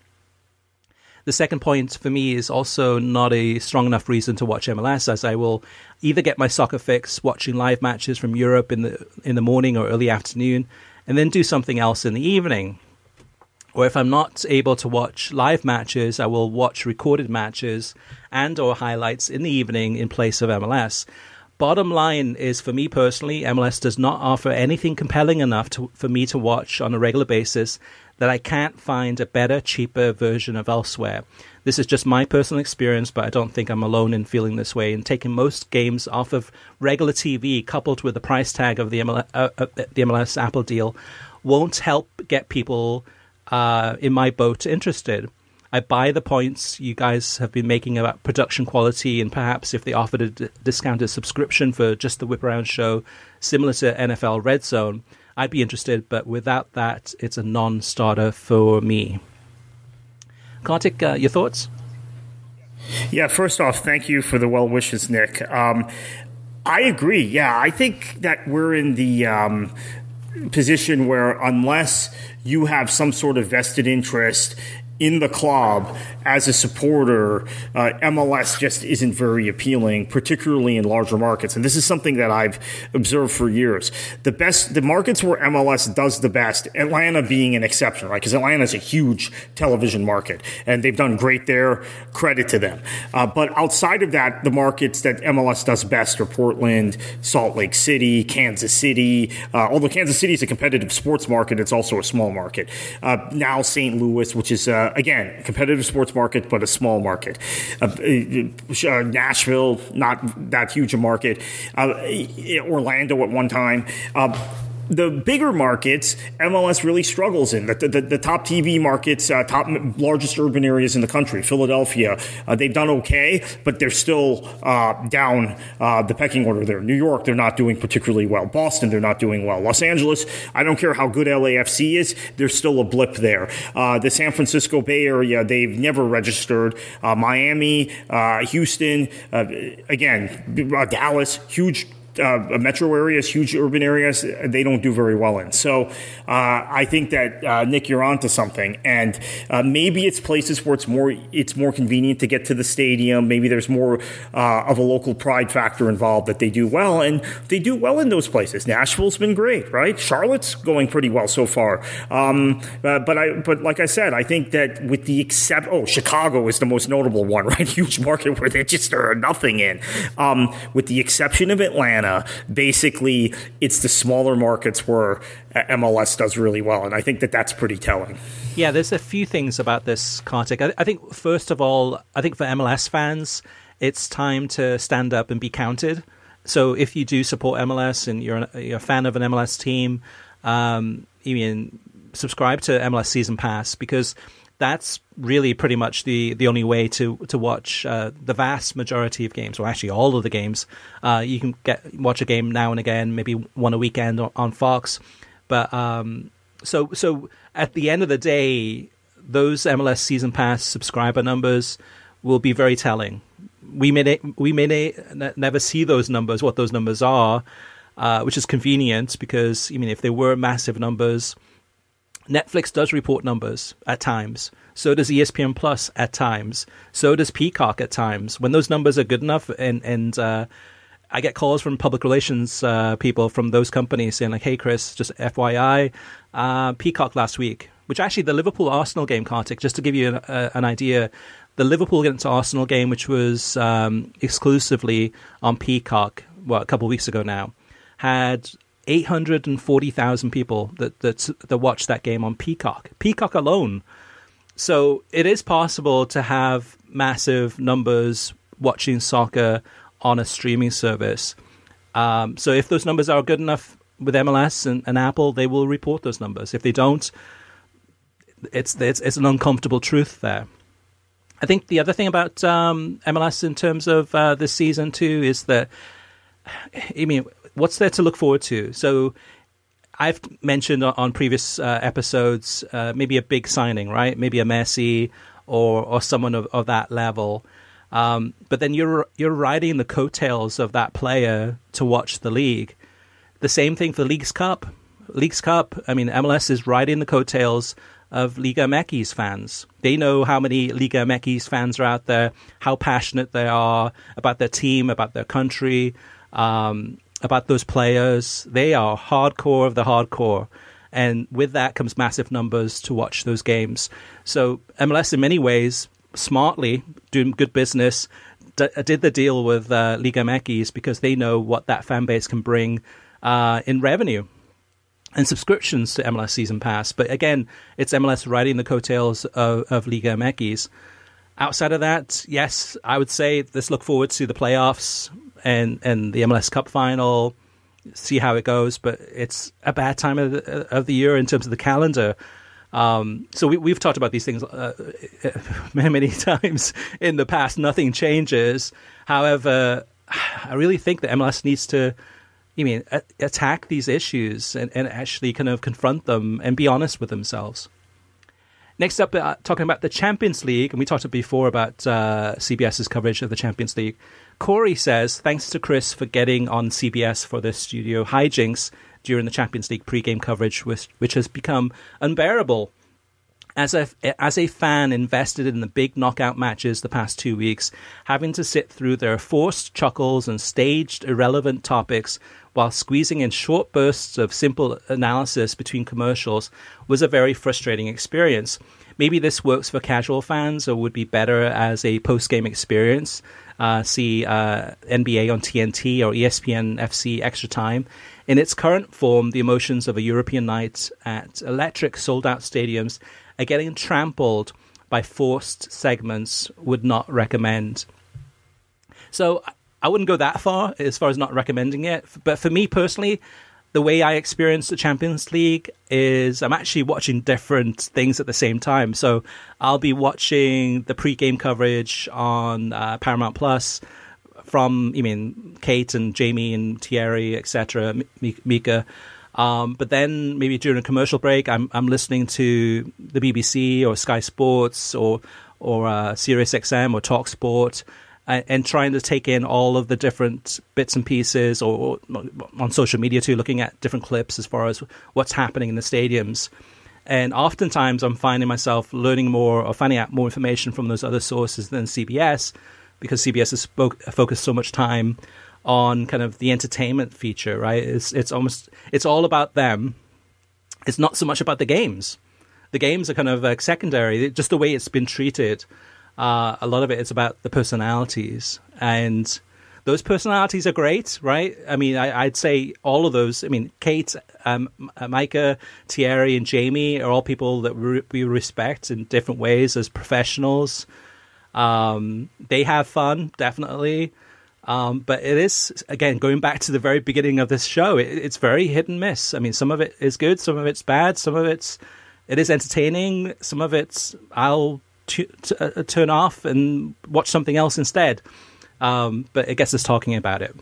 The second point for me is also not a strong enough reason to watch MLS, as I will either get my soccer fix watching live matches from Europe in the in the morning or early afternoon, and then do something else in the evening or if I'm not able to watch live matches, I will watch recorded matches and or highlights in the evening in place of MLS. Bottom line is for me personally, MLS does not offer anything compelling enough to, for me to watch on a regular basis that I can't find a better, cheaper version of elsewhere. This is just my personal experience, but I don't think I'm alone in feeling this way. And taking most games off of regular TV, coupled with the price tag of the uh, uh, the MLS Apple deal, won't help get people uh, in my boat interested. I buy the points you guys have been making about production quality, and perhaps if they offered a d- discounted subscription for just the Whip Around show, similar to NFL Red Zone, I'd be interested. But without that, it's a non-starter for me. Kartik, uh, your thoughts? Yeah, first off, thank you for the well wishes, Nick. Um, I agree. Yeah, I think that we're in the um, position where unless you have some sort of vested interest in the club as a supporter, uh, MLS just isn't very appealing, particularly in larger markets. And this is something that I've observed for years. The best, the markets where MLS does the best, Atlanta being an exception, right? Because Atlanta is a huge television market and they've done great there. Credit to them. Uh, but outside of that, the markets that MLS does best are Portland, Salt Lake City, Kansas City. Uh, although Kansas City is a competitive sports market, it's also a small market. Uh, now St. Louis, which is, uh, again, competitive sports market, but a small market. Uh, uh, Nashville, not that huge a market. Uh, Orlando at one time. The bigger markets, MLS really struggles in. The, the, the top TV markets, uh, top largest urban areas in the country, Philadelphia, uh, they've done okay, but they're still uh, down uh, the pecking order there. New York, they're not doing particularly well. Boston, they're not doing well. Los Angeles, I don't care how good LAFC is, there's still a blip there. Uh, the San Francisco Bay Area, they've never registered. Uh, Miami, Houston, again, Dallas, huge uh, metro areas, huge urban areas, they don't do very well in. So uh, I think that uh, Nick, you're onto something, and uh, maybe it's places where it's more it's more convenient to get to the stadium. Maybe there's more uh, of a local pride factor involved that they do well, and they do well in those places. Nashville's been great, right? Charlotte's going pretty well so far. Um, uh, but I but like I said, I think that with the except oh Chicago is the most notable one, right? Huge market where they just are nothing in. Um, with the exception of Atlanta. Basically, it's the smaller markets where MLS does really well, and I think that that's pretty telling. Yeah, there's a few things about this, Kartik. I, I think first of all, I think for MLS fans, it's time to stand up and be counted. So if you do support MLS and you're, a, you're a fan of an MLS team, um, you mean subscribe to MLS Season Pass because that's really pretty much the, the only way to to watch uh, the vast majority of games, or actually all of the games. Uh, you can get watch a game now and again, maybe one a weekend on Fox. But um, so so at the end of the day, those MLS season pass subscriber numbers will be very telling. We may we may never see those numbers, what those numbers are, uh, which is convenient because I mean, if they were massive numbers Netflix does report numbers at times. So does ESPN Plus at times. So does Peacock at times. When those numbers are good enough, and and uh, I get calls from public relations uh, people from those companies saying like, "Hey, Chris, just FYI, uh, Peacock last week." Which actually the Liverpool Arsenal game, Kartik, just to give you an, an idea, the Liverpool against Arsenal game, which was um, exclusively on Peacock, well, a couple of weeks ago now, had 840,000 people that, that that watched that game on Peacock. Peacock alone. So it is possible to have massive numbers watching soccer on a streaming service. Um, so if those numbers are good enough with MLS and, and, Apple, they will report those numbers. If they don't, it's it's, it's an uncomfortable truth there. I think the other thing about um, MLS in terms of uh, this season too is that I mean what's there to look forward to? So I've mentioned on previous uh, episodes uh, maybe a big signing, right? Maybe a Messi or or someone of, of that level. Um, but then you're you're riding the coattails of that player to watch the league. The same thing for the Leagues Cup. Leagues Cup. I mean, MLS is riding the coattails of Liga MX fans. They know how many Liga MX fans are out there, how passionate they are about their team, about their country. Um, about those players. They are hardcore of the hardcore. And with that comes massive numbers to watch those games. So MLS, in many ways, smartly doing good business, d- did the deal with uh, Liga MX because they know what that fan base can bring uh, in revenue and subscriptions to MLS Season Pass. But again, it's MLS riding the coattails of, of Liga MX. Outside of that, yes, I would say let's look forward to the playoffs and and the MLS Cup final, see how it goes. But it's a bad time of the, of the year in terms of the calendar. Um, so we, have talked about these things uh, many, many times in the past. Nothing changes. However, I really think that MLS needs to, you mean, attack these issues and, and actually kind of confront them and be honest with themselves. Next up, uh, talking about the Champions League, and we talked before about uh, CBS's coverage of the Champions League. Corey says, thanks to Chris for getting on CBS for the studio hijinks during the Champions League pre-game coverage, which, which has become unbearable. As a, as a fan invested in the big knockout matches the past two weeks, having to sit through their forced chuckles and staged irrelevant topics while squeezing in short bursts of simple analysis between commercials was a very frustrating experience. Maybe this works for casual fans or would be better as a post game experience. Uh, see uh, NBA on TNT or ESPN FC Extra Time. In its current form, the emotions of a European night at electric sold out stadiums are getting trampled by forced segments would not recommend. So I wouldn't go that far as far as not recommending it. But for me personally, the way I experience the Champions League is I'm actually watching different things at the same time. So I'll be watching the pre-game coverage on uh, Paramount Plus from, I mean, Kate and Jamie and Thierry, etc., Micah. Um, but then maybe during a commercial break, I'm I'm listening to the BBC or Sky Sports or or uh, Sirius XM or Talk Sport. And, and, trying to take in all of the different bits and pieces, or, or, on social media too, looking at different clips as far as what's happening in the stadiums. And oftentimes, I'm finding myself learning more or finding out more information from those other sources than CBS, because CBS has spoke, focused so much time on kind of the entertainment feature, right? It's it's almost it's all about them. It's not so much about the games. The games are kind of like secondary, just the way it's been treated. Uh, a lot of it is about the personalities, and those personalities are great, right? I mean, I, would say all of those. I mean, Kate, um, Micah, Thierry, and Jamie are all people that we respect in different ways as professionals. Um, they have fun, definitely. Um, but it is again going back to the very beginning of this show. It, it's very hit and miss. I mean, some of it is good, some of it's bad, some of it's it is entertaining, some of it's I'll t- t- uh, turn off and watch something else instead. Um, but it gets us talking about it.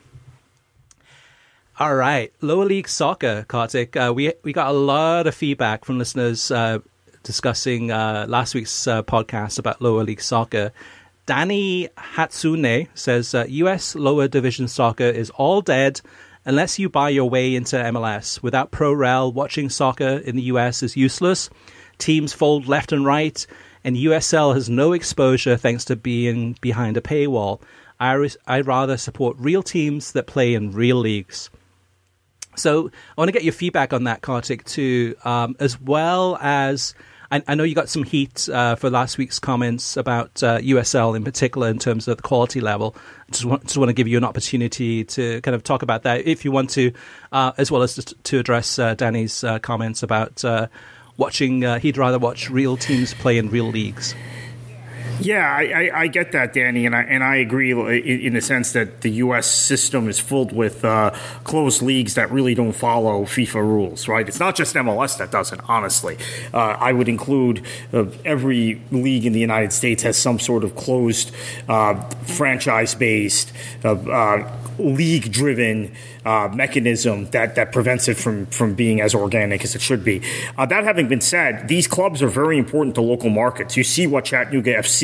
All right, lower league soccer, Kartik. Uh, we we got a lot of feedback from listeners uh, discussing uh, last week's uh, podcast about lower league soccer. Danny Hatsune says uh, US lower division soccer is all dead unless you buy your way into MLS. Without pro rel, watching soccer in the US is useless. Teams fold left and right, and USL has no exposure thanks to being behind a paywall. I I'd rather support real teams that play in real leagues. So I want to get your feedback on that, Kartik, too, um, as well as I, I know you got some heat uh, for last week's comments about uh, USL in particular in terms of the quality level. Just want, just want to give you an opportunity to kind of talk about that if you want to, uh, as well as to, to address uh, Danny's uh, comments about uh, watching. he'd rather watch real teams play in real leagues. Yeah, I, I, I, get that, Danny, and I and I agree in, in the sense that the U.S. system is filled with uh, closed leagues that really don't follow FIFA rules. Right? It's not just MLS that doesn't. Honestly, uh, I would include uh, every league in the United States has some sort of closed, uh, franchise-based, uh, uh, league-driven uh, mechanism that, that prevents it from, from being as organic as it should be. Uh, that having been said, these clubs are very important to local markets. You see what Chattanooga FC,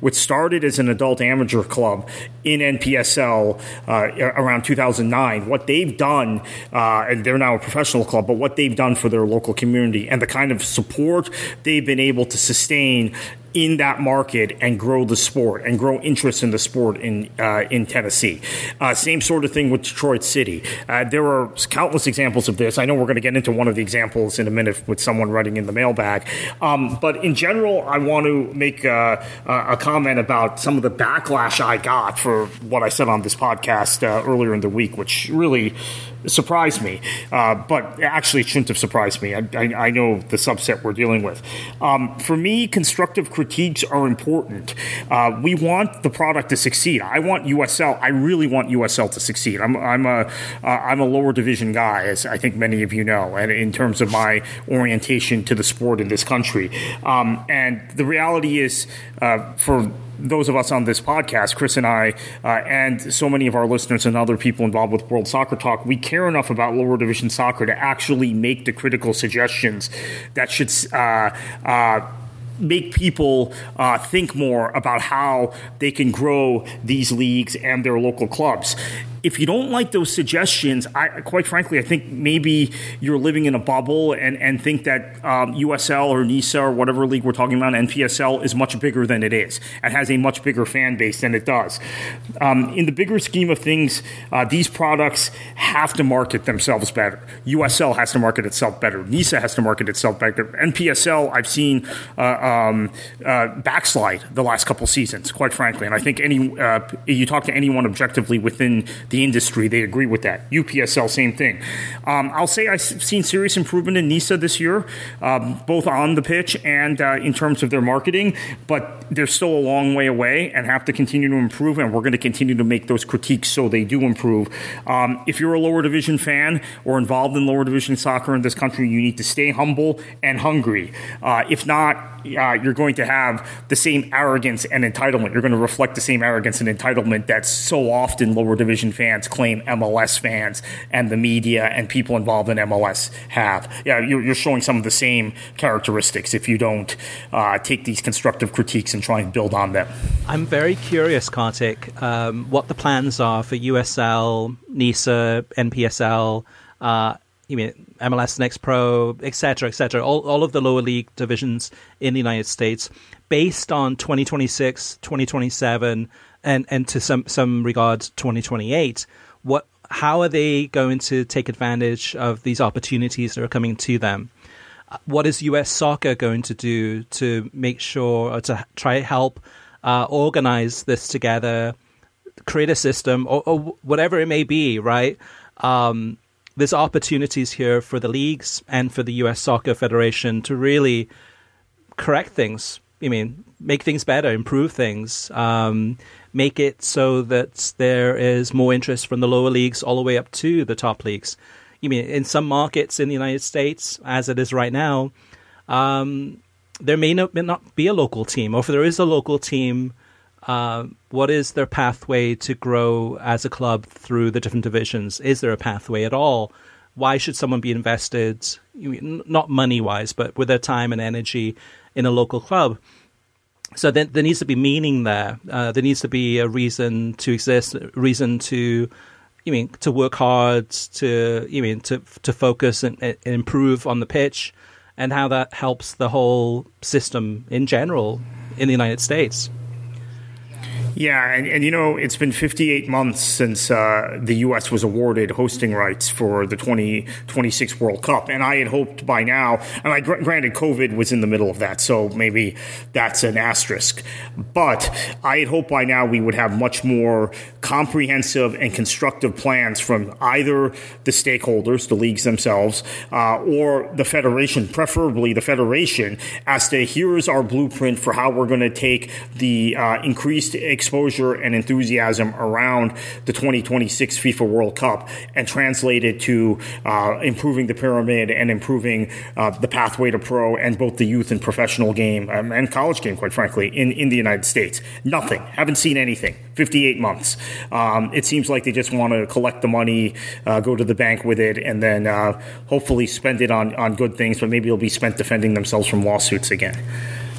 which started as an adult amateur club in NPSL uh, around 2009, what they've done, uh, and they're now a professional club, but what they've done for their local community and the kind of support they've been able to sustain in that market and grow the sport and grow interest in the sport in uh, in Tennessee. Uh, same sort of thing with Detroit City. Uh, there are countless examples of this. I know we're going to get into one of the examples in a minute with someone writing in the mailbag. Um, but in general, I want to make a, a, comment about some of the backlash I got for what I said on this podcast uh, earlier in the week, which really surprised me, uh, but actually it shouldn't have surprised me. I, I, I know the subset we're dealing with. Um, for me, constructive critiques are important. Uh, we want the product to succeed. I want USL. I really want USL to succeed. I'm, I'm a am uh, a lower division guy, as I think many of you know, and in terms of my orientation to the sport in this country. Um, and the reality is, uh, for those of us on this podcast, Chris and I, uh, and so many of our listeners and other people involved with World Soccer Talk, we care enough about lower division soccer to actually make the critical suggestions that should uh, uh, make people uh, think more about how they can grow these leagues and their local clubs if you don't like those suggestions, I quite frankly, I think maybe you're living in a bubble and, and think that um, USL or NISA or whatever league we're talking about, NPSL, is much bigger than it is and has a much bigger fan base than it does. Um, in the bigger scheme of things, uh, these products have to market themselves better. USL has to market itself better. NISA has to market itself better. NPSL, I've seen uh, um, uh, backslide the last couple seasons, quite frankly. And I think any uh, you talk to anyone objectively within the industry, they agree with that. UPSL, same thing. Um, I'll say I've seen serious improvement in NISA this year, um, both on the pitch and uh, in terms of their marketing, but they're still a long way away and have to continue to improve, and we're going to continue to make those critiques so they do improve. Um, if you're a lower division fan or involved in lower division soccer in this country, you need to stay humble and hungry. Uh, if not, uh, you're going to have the same arrogance and entitlement. You're going to reflect the same arrogance and entitlement that's so often lower division fans claim MLS fans and the media and people involved in MLS have. Yeah, you're, you're showing some of the same characteristics if you don't uh, take these constructive critiques and try and build on them. I'm very curious, Kartik, um, what the plans are for USL, NISA, NPSL. Uh, you mean MLS Next Pro, etc., etc., all, all of the lower league divisions in the United States, based on 2026, 2027, and, and to some, some regards, 2028. What, how are they going to take advantage of these opportunities that are coming to them? What is US soccer going to do to make sure, or to try help uh, organize this together, create a system, or, or whatever it may be, right? Um, there's opportunities here for the leagues and for the U.S. Soccer Federation to really correct things. I mean, make things better, improve things, um, make it so that there is more interest from the lower leagues all the way up to the top leagues. You mean in some markets in the United States, as it is right now, um, there may not, may not, be a local team, or if there is a local team, uh, what is their pathway to grow as a club through the different divisions? Is there a pathway at all? Why should someone be invested, not money wise, but with their time and energy in a local club? So then there needs to be meaning there. Uh, there needs to be a reason to exist, reason to, you mean, to work hard, to you mean to to focus and, and improve on the pitch, and how that helps the whole system in general in the United States. Yeah, and, and you know, it's been 58 months since uh, the U.S. was awarded hosting rights for the 2026 World Cup. And I had hoped by now, and I granted COVID was in the middle of that, so maybe that's an asterisk. But I had hoped by now we would have much more comprehensive and constructive plans from either the stakeholders, the leagues themselves, uh, or the federation, preferably the federation, as to here's our blueprint for how we're going to take the uh, increased exposure and enthusiasm around the 2026 FIFA World Cup and translate it to uh, improving the pyramid and improving uh, the pathway to pro and both the youth and professional game um, and college game, quite frankly, in, in the United States. Nothing. Haven't seen anything. 58 months. Um, it seems like they just want to collect the money, uh, go to the bank with it, and then uh, hopefully spend it on, on good things, but maybe it'll be spent defending themselves from lawsuits again.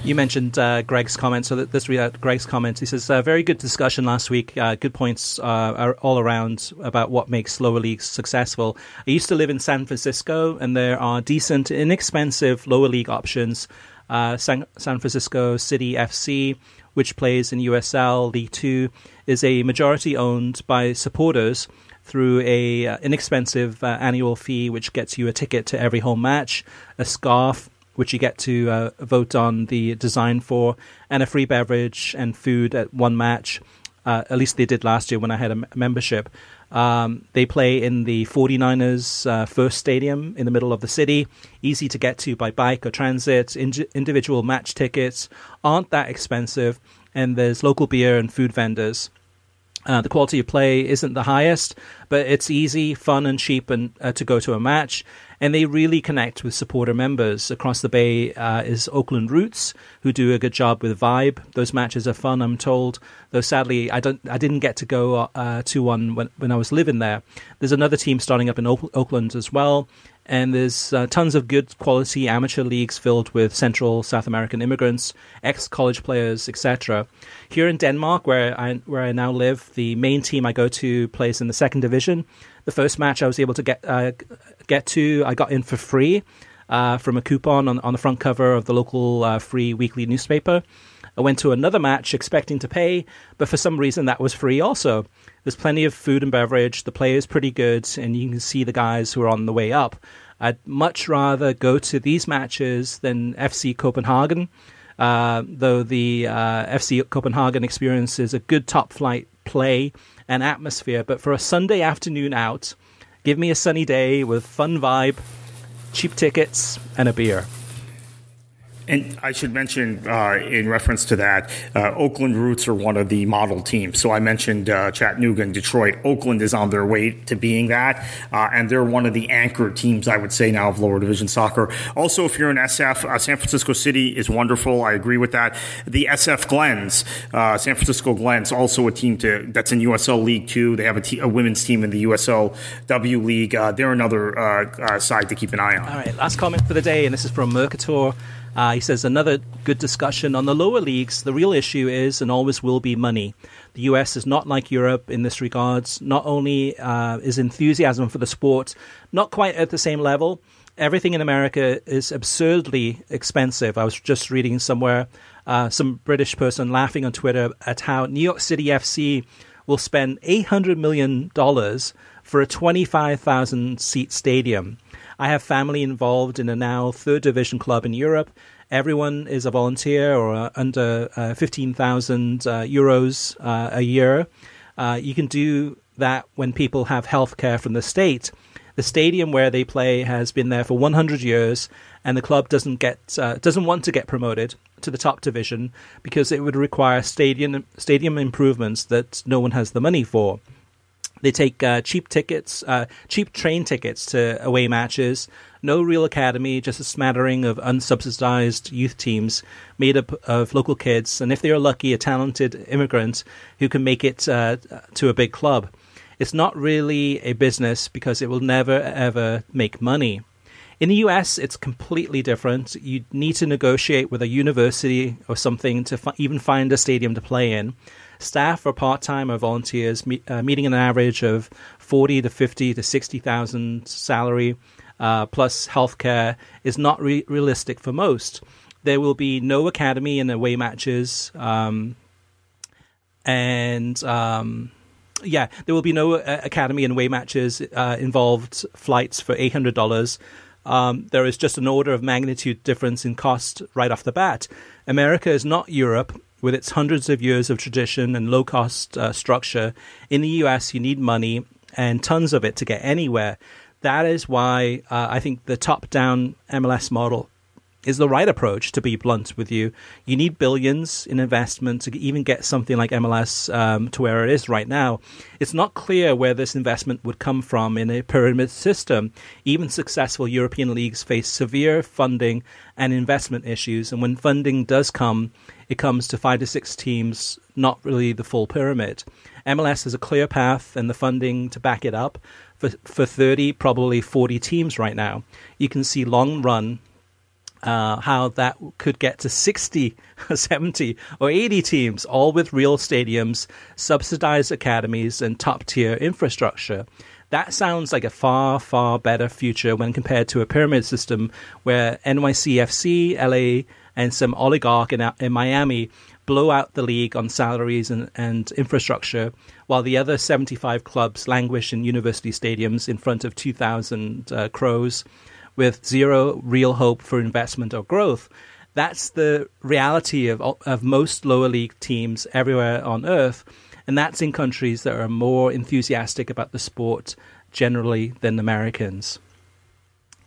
You mentioned uh, Greg's comment, so this read out Greg's comment. He says, uh, "Very good discussion last week. Uh, good points uh, all around about what makes lower leagues successful. I used to live in San Francisco, and there are decent, inexpensive lower league options. Uh, San, San Francisco City FC, which plays in USL League Two, is a majority owned by supporters." through a uh, inexpensive uh, annual fee, which gets you a ticket to every home match, a scarf, which you get to uh, vote on the design for, and a free beverage and food at one match. Uh, at least they did last year when I had a m- membership. Um, they play in the 49ers uh, first stadium in the middle of the city, easy to get to by bike or transit. In- individual match tickets aren't that expensive, and there's local beer and food vendors. Uh, the quality of play isn't the highest, but it's easy, fun, and cheap and, uh, to go to a match and they really connect with supporter members across the bay. Uh, is Oakland Roots, who do a good job with Vibe. Those matches are fun, I'm told. Though sadly, I don't, I didn't get to go uh, to one when when I was living there. There's another team starting up in Oakland as well, and there's uh, tons of good quality amateur leagues filled with Central South American immigrants, ex college players, etc. Here in Denmark, where I where I now live, the main team I go to plays in the second division. The first match I was able to get uh, get to, I got in for free uh, from a coupon on, on the front cover of the local uh, free weekly newspaper. I went to another match expecting to pay, but for some reason that was free also. There's plenty of food and beverage. The play is pretty good, and you can see the guys who are on the way up. I'd much rather go to these matches than FC Copenhagen, uh, though the uh, FC Copenhagen experience is a good top flight play and atmosphere. But for a Sunday afternoon out, give me a sunny day with fun vibe, cheap tickets, and a beer. And I should mention, uh, in reference to that, uh, Oakland Roots are one of the model teams. So I mentioned uh, Chattanooga and Detroit. Oakland is on their way to being that, uh, and they're one of the anchor teams, I would say, now of lower division soccer. Also, if you're in SF, uh, San Francisco City is wonderful. I agree with that. The SF Glens, uh, San Francisco Glens, also a team to, that's in USL League Two. They have a, a women's team in the USLW League. they're another side to keep an eye on. All right, last comment for the day, and this is from Mercator. Uh, he says another good discussion on the lower leagues. The real issue is and always will be money. The US is not like Europe in this regards. Not only uh, is enthusiasm for the sport not quite at the same level, everything in America is absurdly expensive. I was just reading somewhere uh, some British person laughing on Twitter at how New York City FC will spend $800 million for a 25,000 seat stadium. I have family involved in a now third division club in Europe. Everyone is a volunteer or uh, under uh, 15,000 uh, euros uh, a year. You can do that when people have health care from the state. The stadium where they play has been there for 100 years, and the club doesn't get uh, doesn't want to get promoted to the top division because it would require stadium stadium improvements that no one has the money for. They take uh, cheap tickets, uh, cheap train tickets to away matches. No real academy, just a smattering of unsubsidized youth teams made up of local kids, and if they are lucky, a talented immigrant who can make it uh, to a big club. It's not really a business because it will never ever make money. In the US, it's completely different. You need to negotiate with a university or something to even find a stadium to play in. Staff are part time or volunteers, me- uh, meeting an average of forty to fifty to sixty thousand salary uh, plus healthcare is not re- realistic for most. There will be no academy in away matches, um, and um, yeah, there will be no uh, academy in away matches. Uh, involved flights for eight hundred dollars. Um, there is just an order of magnitude difference in cost right off the bat. America is not Europe with its hundreds of years of tradition and low cost uh, structure. In the US, you need money and tons of it to get anywhere. That is why uh, I think the top down MLS model is the right approach, to be blunt with you. You need billions in investment to even get something like MLS um, to where it is right now. It's not clear where this investment would come from in a pyramid system. Even successful European leagues face severe funding and investment issues, and when funding does come, it comes to five to six teams, not really the full pyramid. MLS has a clear path and the funding to back it up for, for 30, probably 40 teams right now. You can see long run uh, how that could get to 60, 70, or 80 teams, all with real stadiums, subsidized academies, and top tier infrastructure. That sounds like a far, far better future when compared to a pyramid system where NYCFC, LA, and some oligarch in, in Miami blow out the league on salaries and, and infrastructure, while the other 75 clubs languish in university stadiums in front of 2,000 uh, crows with zero real hope for investment or growth. That's the reality of, of most lower league teams everywhere on earth. And that's in countries that are more enthusiastic about the sport generally than Americans.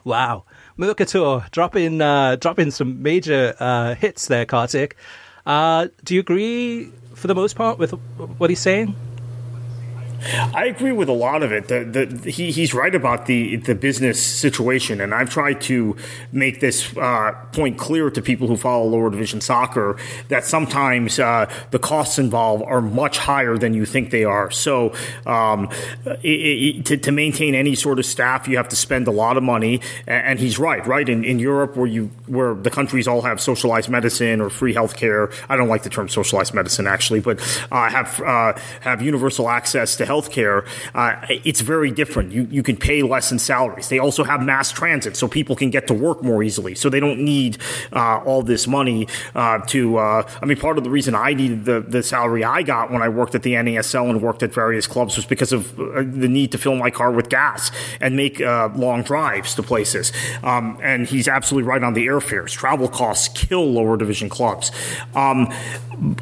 Wow. Mercator, drop in, uh, drop in some major uh, hits there, Kartik. Uh, do you agree, for the most part, with what he's saying? I agree with a lot of it. The, the, he, he's right about the the business situation, and I've tried to make this uh, point clear to people who follow lower division soccer that sometimes uh, the costs involved are much higher than you think they are. So, um, it, it, to, to, maintain any sort of staff, you have to spend a lot of money. And he's right, right in, in Europe, where you where the countries all have socialized medicine or free healthcare. I don't like the term socialized medicine actually, but uh, have uh, have universal access to healthcare, uh, it's very different. You, you can pay less in salaries. They also have mass transit, so people can get to work more easily. So they don't need uh, all this money uh, to. Uh, I mean, part of the reason I needed the, the salary I got when I worked at the NASL and worked at various clubs was because of uh, the need to fill my car with gas and make uh, long drives to places. Um, and he's absolutely right on the airfares. Travel costs kill lower division clubs. Um,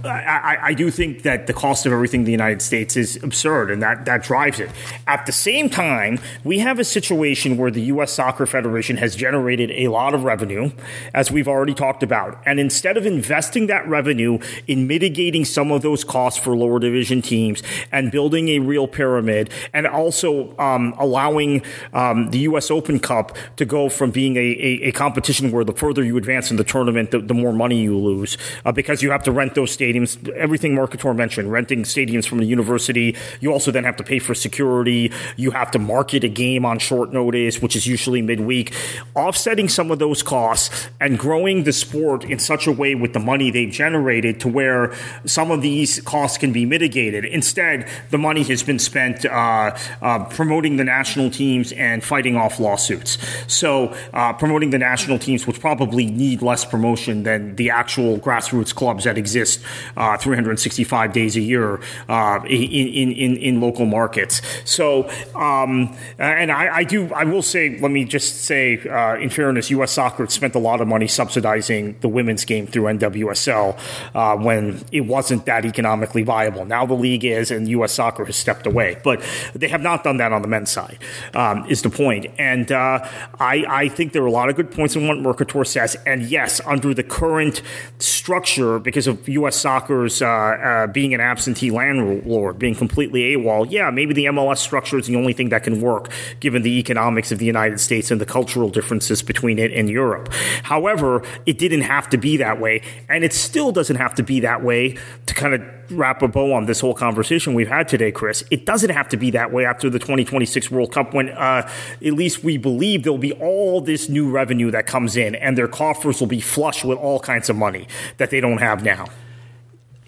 I, I, do think that the cost of everything in the United States is absurd, and that, that drives it. At the same time, we have a situation where the U.S. Soccer Federation has generated a lot of revenue, as we've already talked about. And instead of investing that revenue in mitigating some of those costs for lower division teams and building a real pyramid, and also um, allowing um, the U.S. Open Cup to go from being a, a, a, competition where the further you advance in the tournament, the, the more money you lose, uh, because you have to rent those stadiums. Everything Mercator mentioned, renting stadiums from the university. You also then have to pay for security. You have to market a game on short notice, which is usually midweek. Offsetting some of those costs and growing the sport in such a way with the money they've generated to where some of these costs can be mitigated. Instead, the money has been spent uh, uh, promoting the national teams and fighting off lawsuits. So, uh, promoting the national teams, which probably need less promotion than the actual grassroots clubs that exist uh, 365 days a year uh, in, in, in, in, local markets. So, um, and I, I, do, I will say, let me just say, uh, in fairness, U.S. Soccer spent a lot of money subsidizing the women's game through NWSL uh, when it wasn't that economically viable. Now the league is, and U.S. Soccer has stepped away, but they have not done that on the men's side. Um, is the point. And uh, I, I think there are a lot of good points in what Mercator says. And yes, under the current structure, because of U.S. Soccer's uh, uh, being an absentee landlord, being completely AWOL, yeah, maybe the MLS structure is the only thing that can work given the economics of the United States and the cultural differences between it and Europe. However, it didn't have to be that way, and it still doesn't have to be that way to kind of wrap a bow on this whole conversation we've had today, Chris. It doesn't have to be that way after the 2026 World Cup when uh, at least we believe there'll be all this new revenue that comes in and their coffers will be flush with all kinds of money that they don't have now.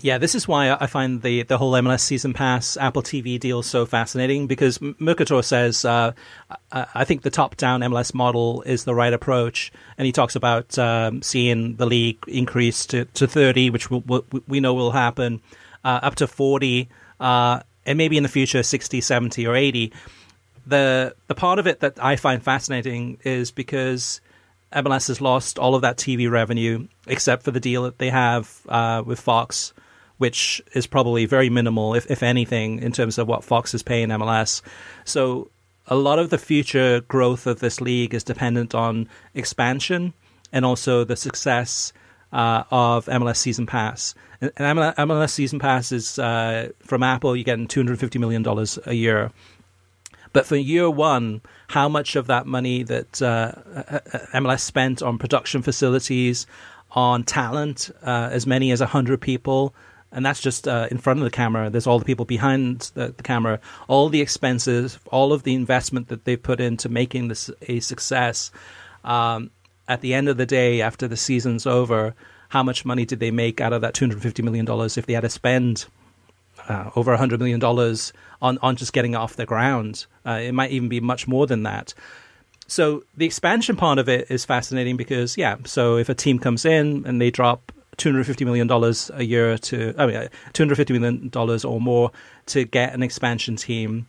Yeah, this is why I find the, the whole MLS season pass Apple TV deal so fascinating because Mercator says uh, I think the top down MLS model is the right approach, and he talks about um, seeing the league increase to, to 30, which will, we know will happen, uh, up to 40, uh, and maybe in the future 60, 70, or 80. The the part of it that I find fascinating is because MLS has lost all of that TV revenue except for the deal that they have uh, with Fox which is probably very minimal, if, if anything, in terms of what Fox is paying MLS. So a lot of the future growth of this league is dependent on expansion and also the success uh, of MLS Season Pass. And MLS Season Pass is uh, from Apple, you're getting $250 million a year. But for year one, how much of that money that uh, MLS spent on production facilities, on talent, uh, as many as 100 people, and that's just uh, in front of the camera. There's all the people behind the, the, camera, all the expenses, all of the investment that they put into making this a success. Um, at the end of the day, after the season's over, how much money did they make out of that $250 million if they had to spend uh, over $100 million on, on just getting off the ground? Uh, it might even be much more than that. So the expansion part of it is fascinating because, yeah, so if a team comes in and they drop $250 million a year to, I mean, $250 million or more to get an expansion team.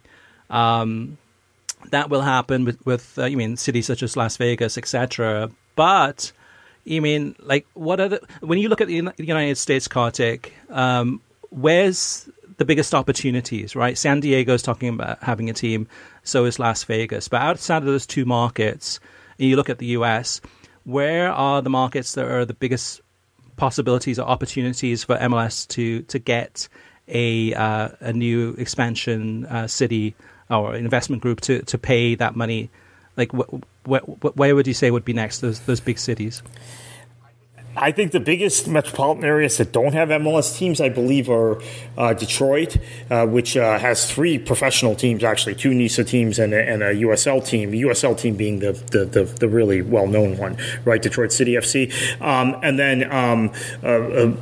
Um, that will happen with, with uh, you mean, cities such as Las Vegas, etc. But, you mean, like, what are the, when you look at the United States, Kartik, um, where's the biggest opportunities, right? San Diego is talking about having a team, so is Las Vegas. But outside of those two markets, and you look at the US, where are the markets that are the biggest possibilities or opportunities for MLS to to get a uh, a new expansion uh, city or investment group to, to pay that money? Like, wh- wh- where would you say would be next? Those those big cities. I think the biggest metropolitan areas that don't have MLS teams, I believe, are uh, Detroit, uh, which uh, has three professional teams, actually, two NISA teams and a, and a USL team. The USL team being the the, the, the really well known one, right? Detroit City FC, um, and then. Um, uh, uh,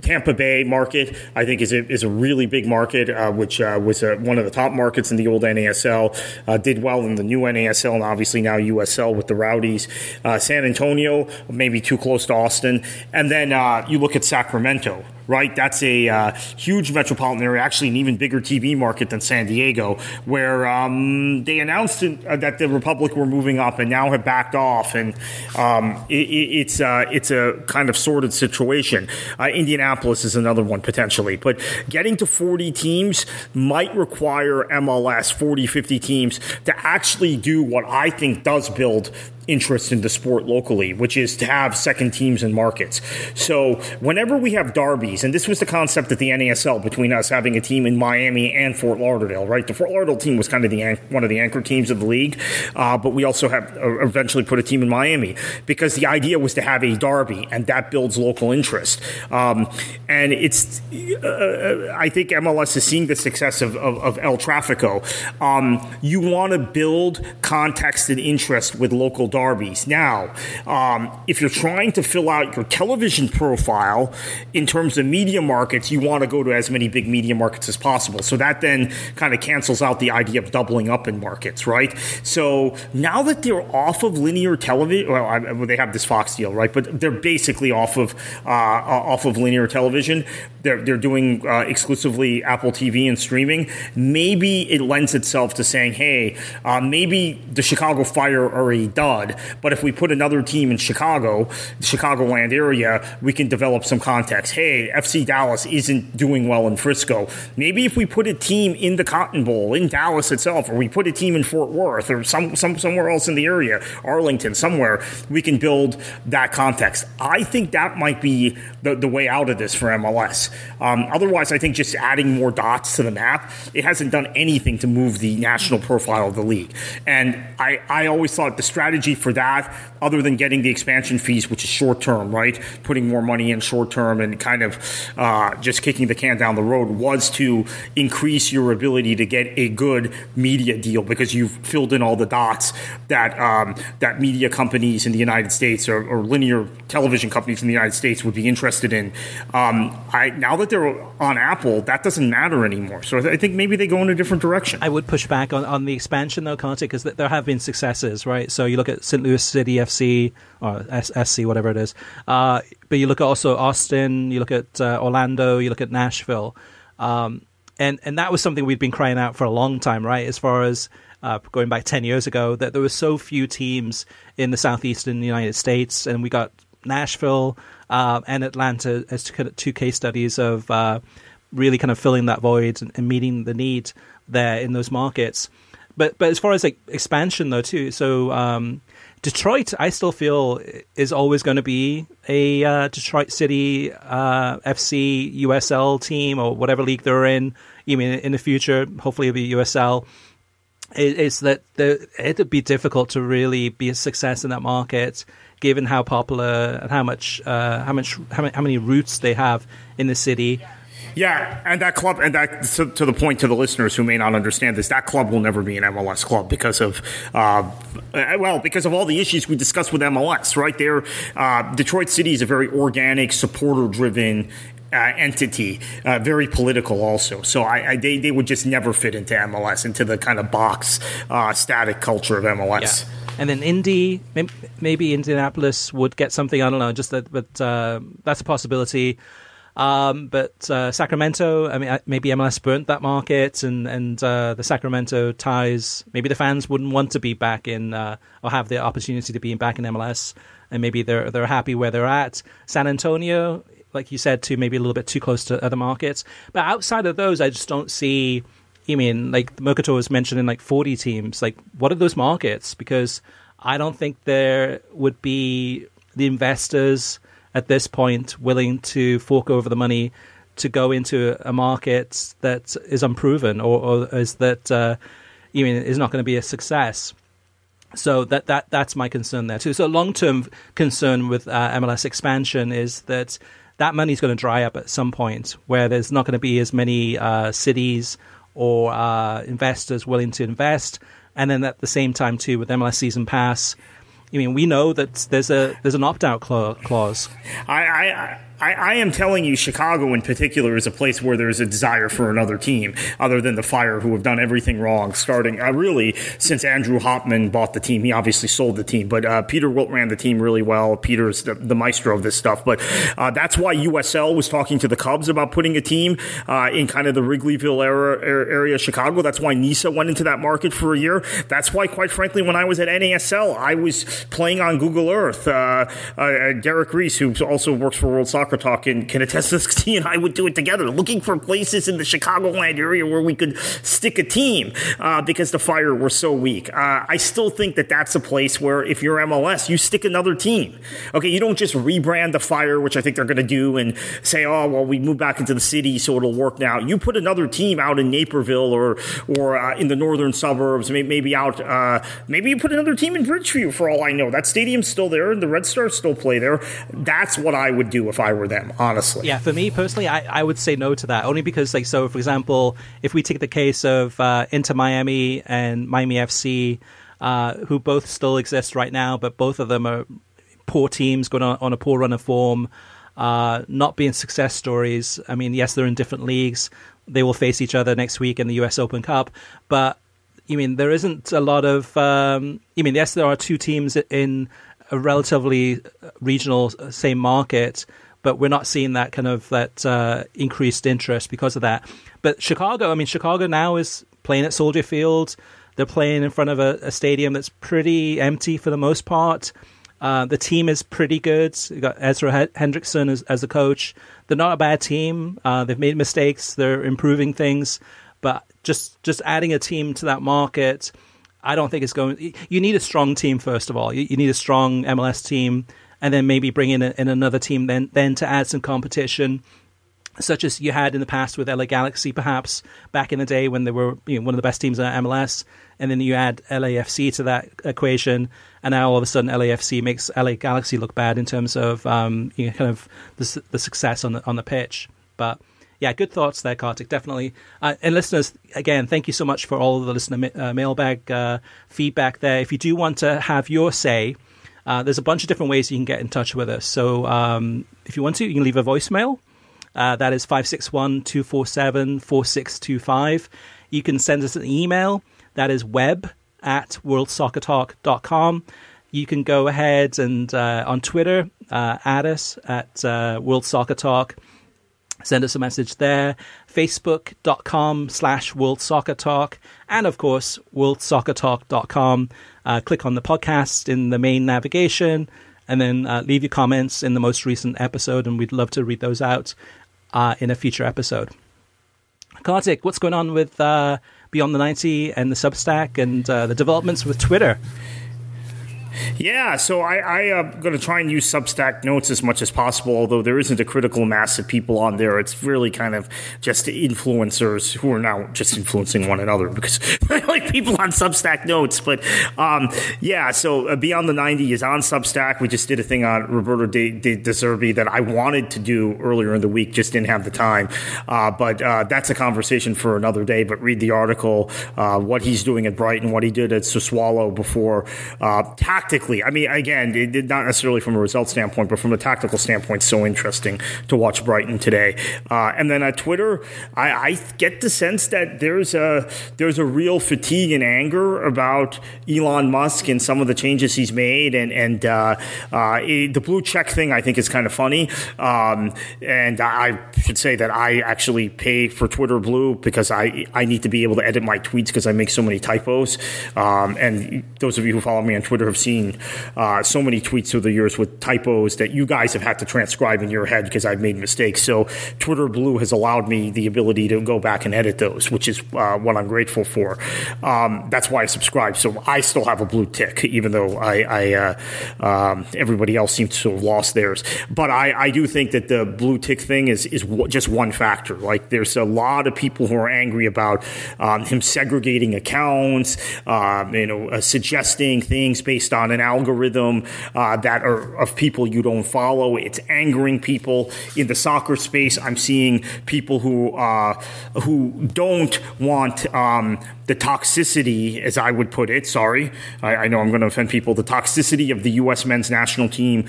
Tampa Bay market, I think, is a, is a really big market, uh, which uh, was uh, one of the top markets in the old NASL. Uh, did well in the new NASL and obviously now USL with the Rowdies. Uh, San Antonio, maybe too close to Austin. And then uh, you look at Sacramento, right? That's a uh, huge metropolitan area, actually an even bigger TV market than San Diego, where um, they announced uh, that the Republic were moving up and now have backed off, and um, it, it's uh, it's a kind of sordid situation. Uh, Indianapolis is another one potentially, but getting to 40 teams might require MLS 40, 50 teams to actually do what I think does build interest in the sport locally, which is to have second teams in markets. So whenever we have derbies, and this was the concept at the NASL between us having a team in Miami and Fort Lauderdale, right? The Fort Lauderdale team was kind of the one of the anchor teams of the league, uh, but we also have uh, eventually put a team in Miami because the idea was to have a derby, and that builds local interest. Um, and it's, uh, I think MLS is seeing the success of, of, of El Trafico. Um, you want to build context and interest with local derbies. Now, um, if you're trying to fill out your television profile in terms of media markets, you want to go to as many big media markets as possible. So that then kind of cancels out the idea of doubling up in markets, right? So now that they're off of linear television, well, I, well they have this Fox deal, right? But they're basically off of uh, off of linear television. They're they're doing uh, exclusively Apple TV and streaming. Maybe it lends itself to saying, hey, uh, maybe the Chicago Fire are a dud but if we put another team in Chicago, the Chicagoland area, we can develop some context. Hey, FC Dallas isn't doing well in Frisco. Maybe if we put a team in the Cotton Bowl in Dallas itself, or we put a team in Fort Worth or some, some somewhere else in the area, Arlington, somewhere, we can build that context. I think that might be the, the way out of this for MLS. Um, otherwise, I think just adding more dots to the map, it hasn't done anything to move the national profile of the league. And I, I always thought the strategy for that, other than getting the expansion fees, which is short term, right? Putting more money in short term and kind of uh, just kicking the can down the road, was to increase your ability to get a good media deal because you've filled in all the dots that um, that media companies in the United States or, or, linear television companies in the United States would be interested in. Um, I now that they're on Apple, that doesn't matter anymore. So I think maybe they go in a different direction. I would push back on, on the expansion though, Conte, because there have been successes, right? So you look at St. Louis City FC or SC, whatever it is. Uh, but you look at also Austin, you look at uh, Orlando, you look at Nashville. Um, and, and that was something we'd been crying out for a long time, right? As far as uh, going back 10 years ago, that there were so few teams in the southeastern United States, and we got Nashville uh, and Atlanta as two case studies of uh, really kind of filling that void and, and meeting the need there in those markets. But but as far as like expansion though too, so um, Detroit, I still feel is always going to be a uh, Detroit City uh, FC USL team or whatever league they're in. You mean in the future, hopefully it'll be USL. It's that the, it'd be difficult to really be a success in that market, given how popular and how much uh, how much how many, how many roots they have in the city. Yeah, and that club, and that to, to, the point to the listeners who may not understand this, that club will never be an MLS club because of, uh, well, because of all the issues we discussed with MLS. Right there, uh, Detroit City is a very organic, supporter-driven uh, entity, uh, very political also. So I, I, they, they would just never fit into MLS, into the kind of box uh, static culture of MLS. Yeah. And then Indy, maybe Indianapolis would get something. I don't know, just that, but uh, that's a possibility. Um, but uh, Sacramento, I mean, uh, maybe MLS burnt that market, and and uh, the Sacramento ties. Maybe the fans wouldn't want to be back in uh, or have the opportunity to be back in MLS, and maybe they're they're happy where they're at. San Antonio, like you said, too, maybe a little bit too close to other markets. But outside of those, I just don't see. You mean like Mercator was mentioning like forty teams? Like, what are those markets? Because I don't think there would be the investors at this point willing to fork over the money to go into a market that is unproven or, or is that uh, you mean is not going to be a success. So that that that's my concern there too. So long term concern with uh, MLS expansion is that that money is going to dry up at some point, where there's not going to be as many uh, cities or uh, investors willing to invest, and then at the same time too with MLS season pass. I mean, we know that there's a there's an opt out clause. I, I I, I, am telling you, Chicago in particular is a place where there's a desire for another team, other than the Fire, who have done everything wrong. Starting uh, really since Andrew Hauptman bought the team, he obviously sold the team, but uh, Peter Wilt ran the team really well. Peter's the, the maestro of this stuff, but uh, that's why USL was talking to the Cubs about putting a team uh, in kind of the Wrigleyville era, area of Chicago. That's why NISA went into that market for a year. That's why, quite frankly, when I was at NASL, I was playing on Google Earth. Uh, uh, Derek Reese, who also works for World Soccer Soccer and can attest this. He and I would do it together, looking for places in the Chicagoland area where we could stick a team uh, because the Fire were so weak. Uh, I still think that that's a place where if you're MLS, you stick another team. Okay, you don't just rebrand the Fire, which I think they're going to do, and say, oh well, we move back into the city, so it'll work now. You put another team out in Naperville or or uh, in the northern suburbs, maybe out. Uh, maybe you put another team in Bridgeview. For all I know, that stadium's still there, and the Red Stars still play there. That's what I would do if I were them, honestly. Yeah, for me personally, I, I would say no to that only because, like, so for example, if we take the case of uh, Inter Miami and Miami FC, uh, who both still exist right now, but both of them are poor teams going on, on a poor run of form, uh, not being success stories. I mean, yes, they're in different leagues. They will face each other next week in the U.S. Open Cup, but you mean there isn't a lot of. Um, you mean yes, there are two teams in a relatively regional uh, same market, but we're not seeing that kind of that uh, increased interest because of that. But Chicago, I mean, Chicago now is playing at Soldier Field. They're playing in front of a, a stadium that's pretty empty for the most part. Uh, the team is pretty good. You got Ezra Hendrickson as, as a coach. They're not a bad team. Uh, they've made mistakes. They're improving things, but just just adding a team to that market I don't think it's going. You need a strong team first of all. You, you need a strong MLS team, and then maybe bring in, a, in another team then then to add some competition, such as you had in the past with LA Galaxy, perhaps back in the day when they were you know, one of the best teams in MLS, and then you add LAFC to that equation, and now all of a sudden LAFC makes LA Galaxy look bad in terms of um, you know, kind of the, the success on the on the pitch, but yeah, good thoughts there, Kartik. Definitely. Uh, and listeners, again, thank you so much for all of the listener uh, mailbag uh, feedback there. If you do want to have your say, uh, there's a bunch of different ways you can get in touch with us. So um, if you want to, you can leave a voicemail. Uh, that is 561 247 4625. You can send us an email. That is web at worldsoccertalk.com. You can go ahead and uh, on Twitter, add us at World Soccer Talk send us a message there. Facebook.com slash World Soccer Talk. And of course, worldsoccertalk.com. Uh, click on the podcast in the main navigation and then uh, leave your comments in the most recent episode. And we'd love to read those out uh, in a future episode. Kartik, what's going on with uh, Beyond the 90 and the Substack and uh, the developments with Twitter? Yeah, so I, am going to try and use Substack notes as much as possible, although there isn't a critical mass of people on there. It's really kind of just influencers who are now just influencing one another because like people on Substack notes. But um, yeah, so uh, Beyond the 90 is on Substack. We just did a thing on Roberto De, De, De Zerbi that I wanted to do earlier in the week, just didn't have the time. Uh, but uh, that's a conversation for another day. But read the article, uh, what he's doing at Brighton, what he did at Sassuolo before. Uh, tactically, I mean, again, it did not necessarily from a result standpoint, but from a tactical standpoint, so interesting to watch Brighton today. Uh, and then at Twitter, I, I, get the sense that there's a there's a real fatigue and anger about Elon Musk and some of the changes he's made, and and uh, uh, the blue check thing I think is kind of funny. Um, and I should say that I actually pay for Twitter Blue because I I need to be able to edit my tweets because I make so many typos. Um, and those of you who follow me on Twitter have seen seen uh, so many tweets through the years with typos that you guys have had to transcribe in your head because I've made mistakes. So Twitter Blue has allowed me the ability to go back and edit those, which is uh, what I'm grateful for. Um, that's why I subscribe. So I still have a blue tick, even though I, I uh, um, everybody else seems to have lost theirs. But I, I do think that the blue tick thing is is just one factor. Like there's a lot of people who are angry about um, him segregating accounts, um, you know, uh, suggesting things based on an algorithm uh, that are of people you don't follow. It's angering people in the soccer space. I'm seeing people who uh, who don't want um, the toxicity, as I would put it. Sorry, I, I know I'm going to offend people. The toxicity of the U.S. men's national team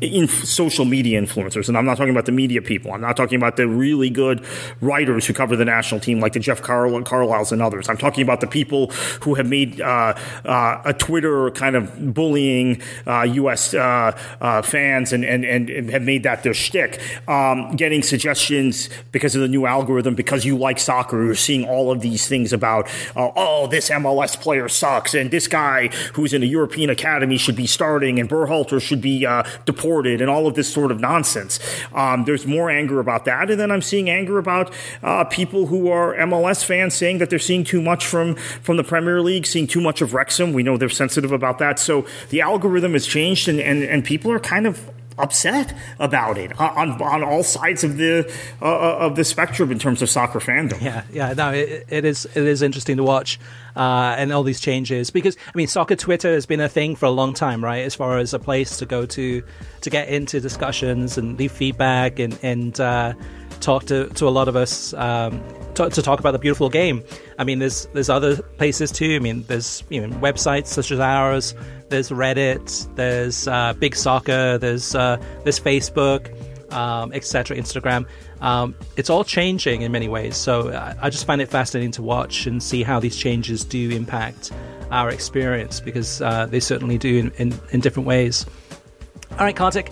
in social media influencers, and I'm not talking about the media people. I'm not talking about the really good writers who cover the national team, like the Jeff Carl- Carlisles and others. I'm talking about the people who have made uh, uh, a Twitter kind of bullying uh, U.S. Uh, uh, fans and, and, and have made that their shtick. Um, getting suggestions because of the new algorithm, because you like soccer, you're seeing all of these things about, uh, oh, this MLS player sucks, and this guy who's in a European academy should be starting, and Berhalter should be deported and all of this sort of nonsense. Um, there's more anger about that. And then I'm seeing anger about uh, people who are MLS fans saying that they're seeing too much from, from the Premier League, seeing too much of Wrexham. We know they're sensitive about that. So the algorithm has changed and, and, and people are kind of upset about it on on all sides of the uh, uh, of the spectrum in terms of soccer fandom. Yeah, yeah, no, it, it is it is interesting to watch uh, and all these changes because I mean, soccer Twitter has been a thing for a long time, right? As far as a place to go to to get into discussions and leave feedback and and uh, talk to to a lot of us. Um, to, to, talk about the beautiful game. I mean, there's there's other places too. I mean, there's you know websites such as ours there's Reddit, there's uh, Big Soccer, there's uh, there's Facebook, um, etc., Instagram. Um, it's all changing in many ways. So I, I, just find it fascinating to watch and see how these changes do impact our experience because uh, they certainly do in, in, in, different ways. All right, Kartik.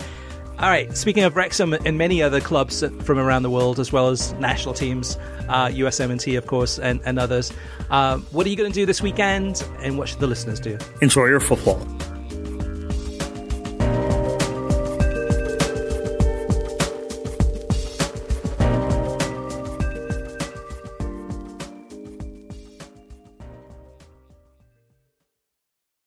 All right, speaking of Wrexham and many other clubs from around the world, as well as national teams, uh, USMNT, of course, and, and others, uh, what are you going to do this weekend and what should the listeners do? Enjoy your football.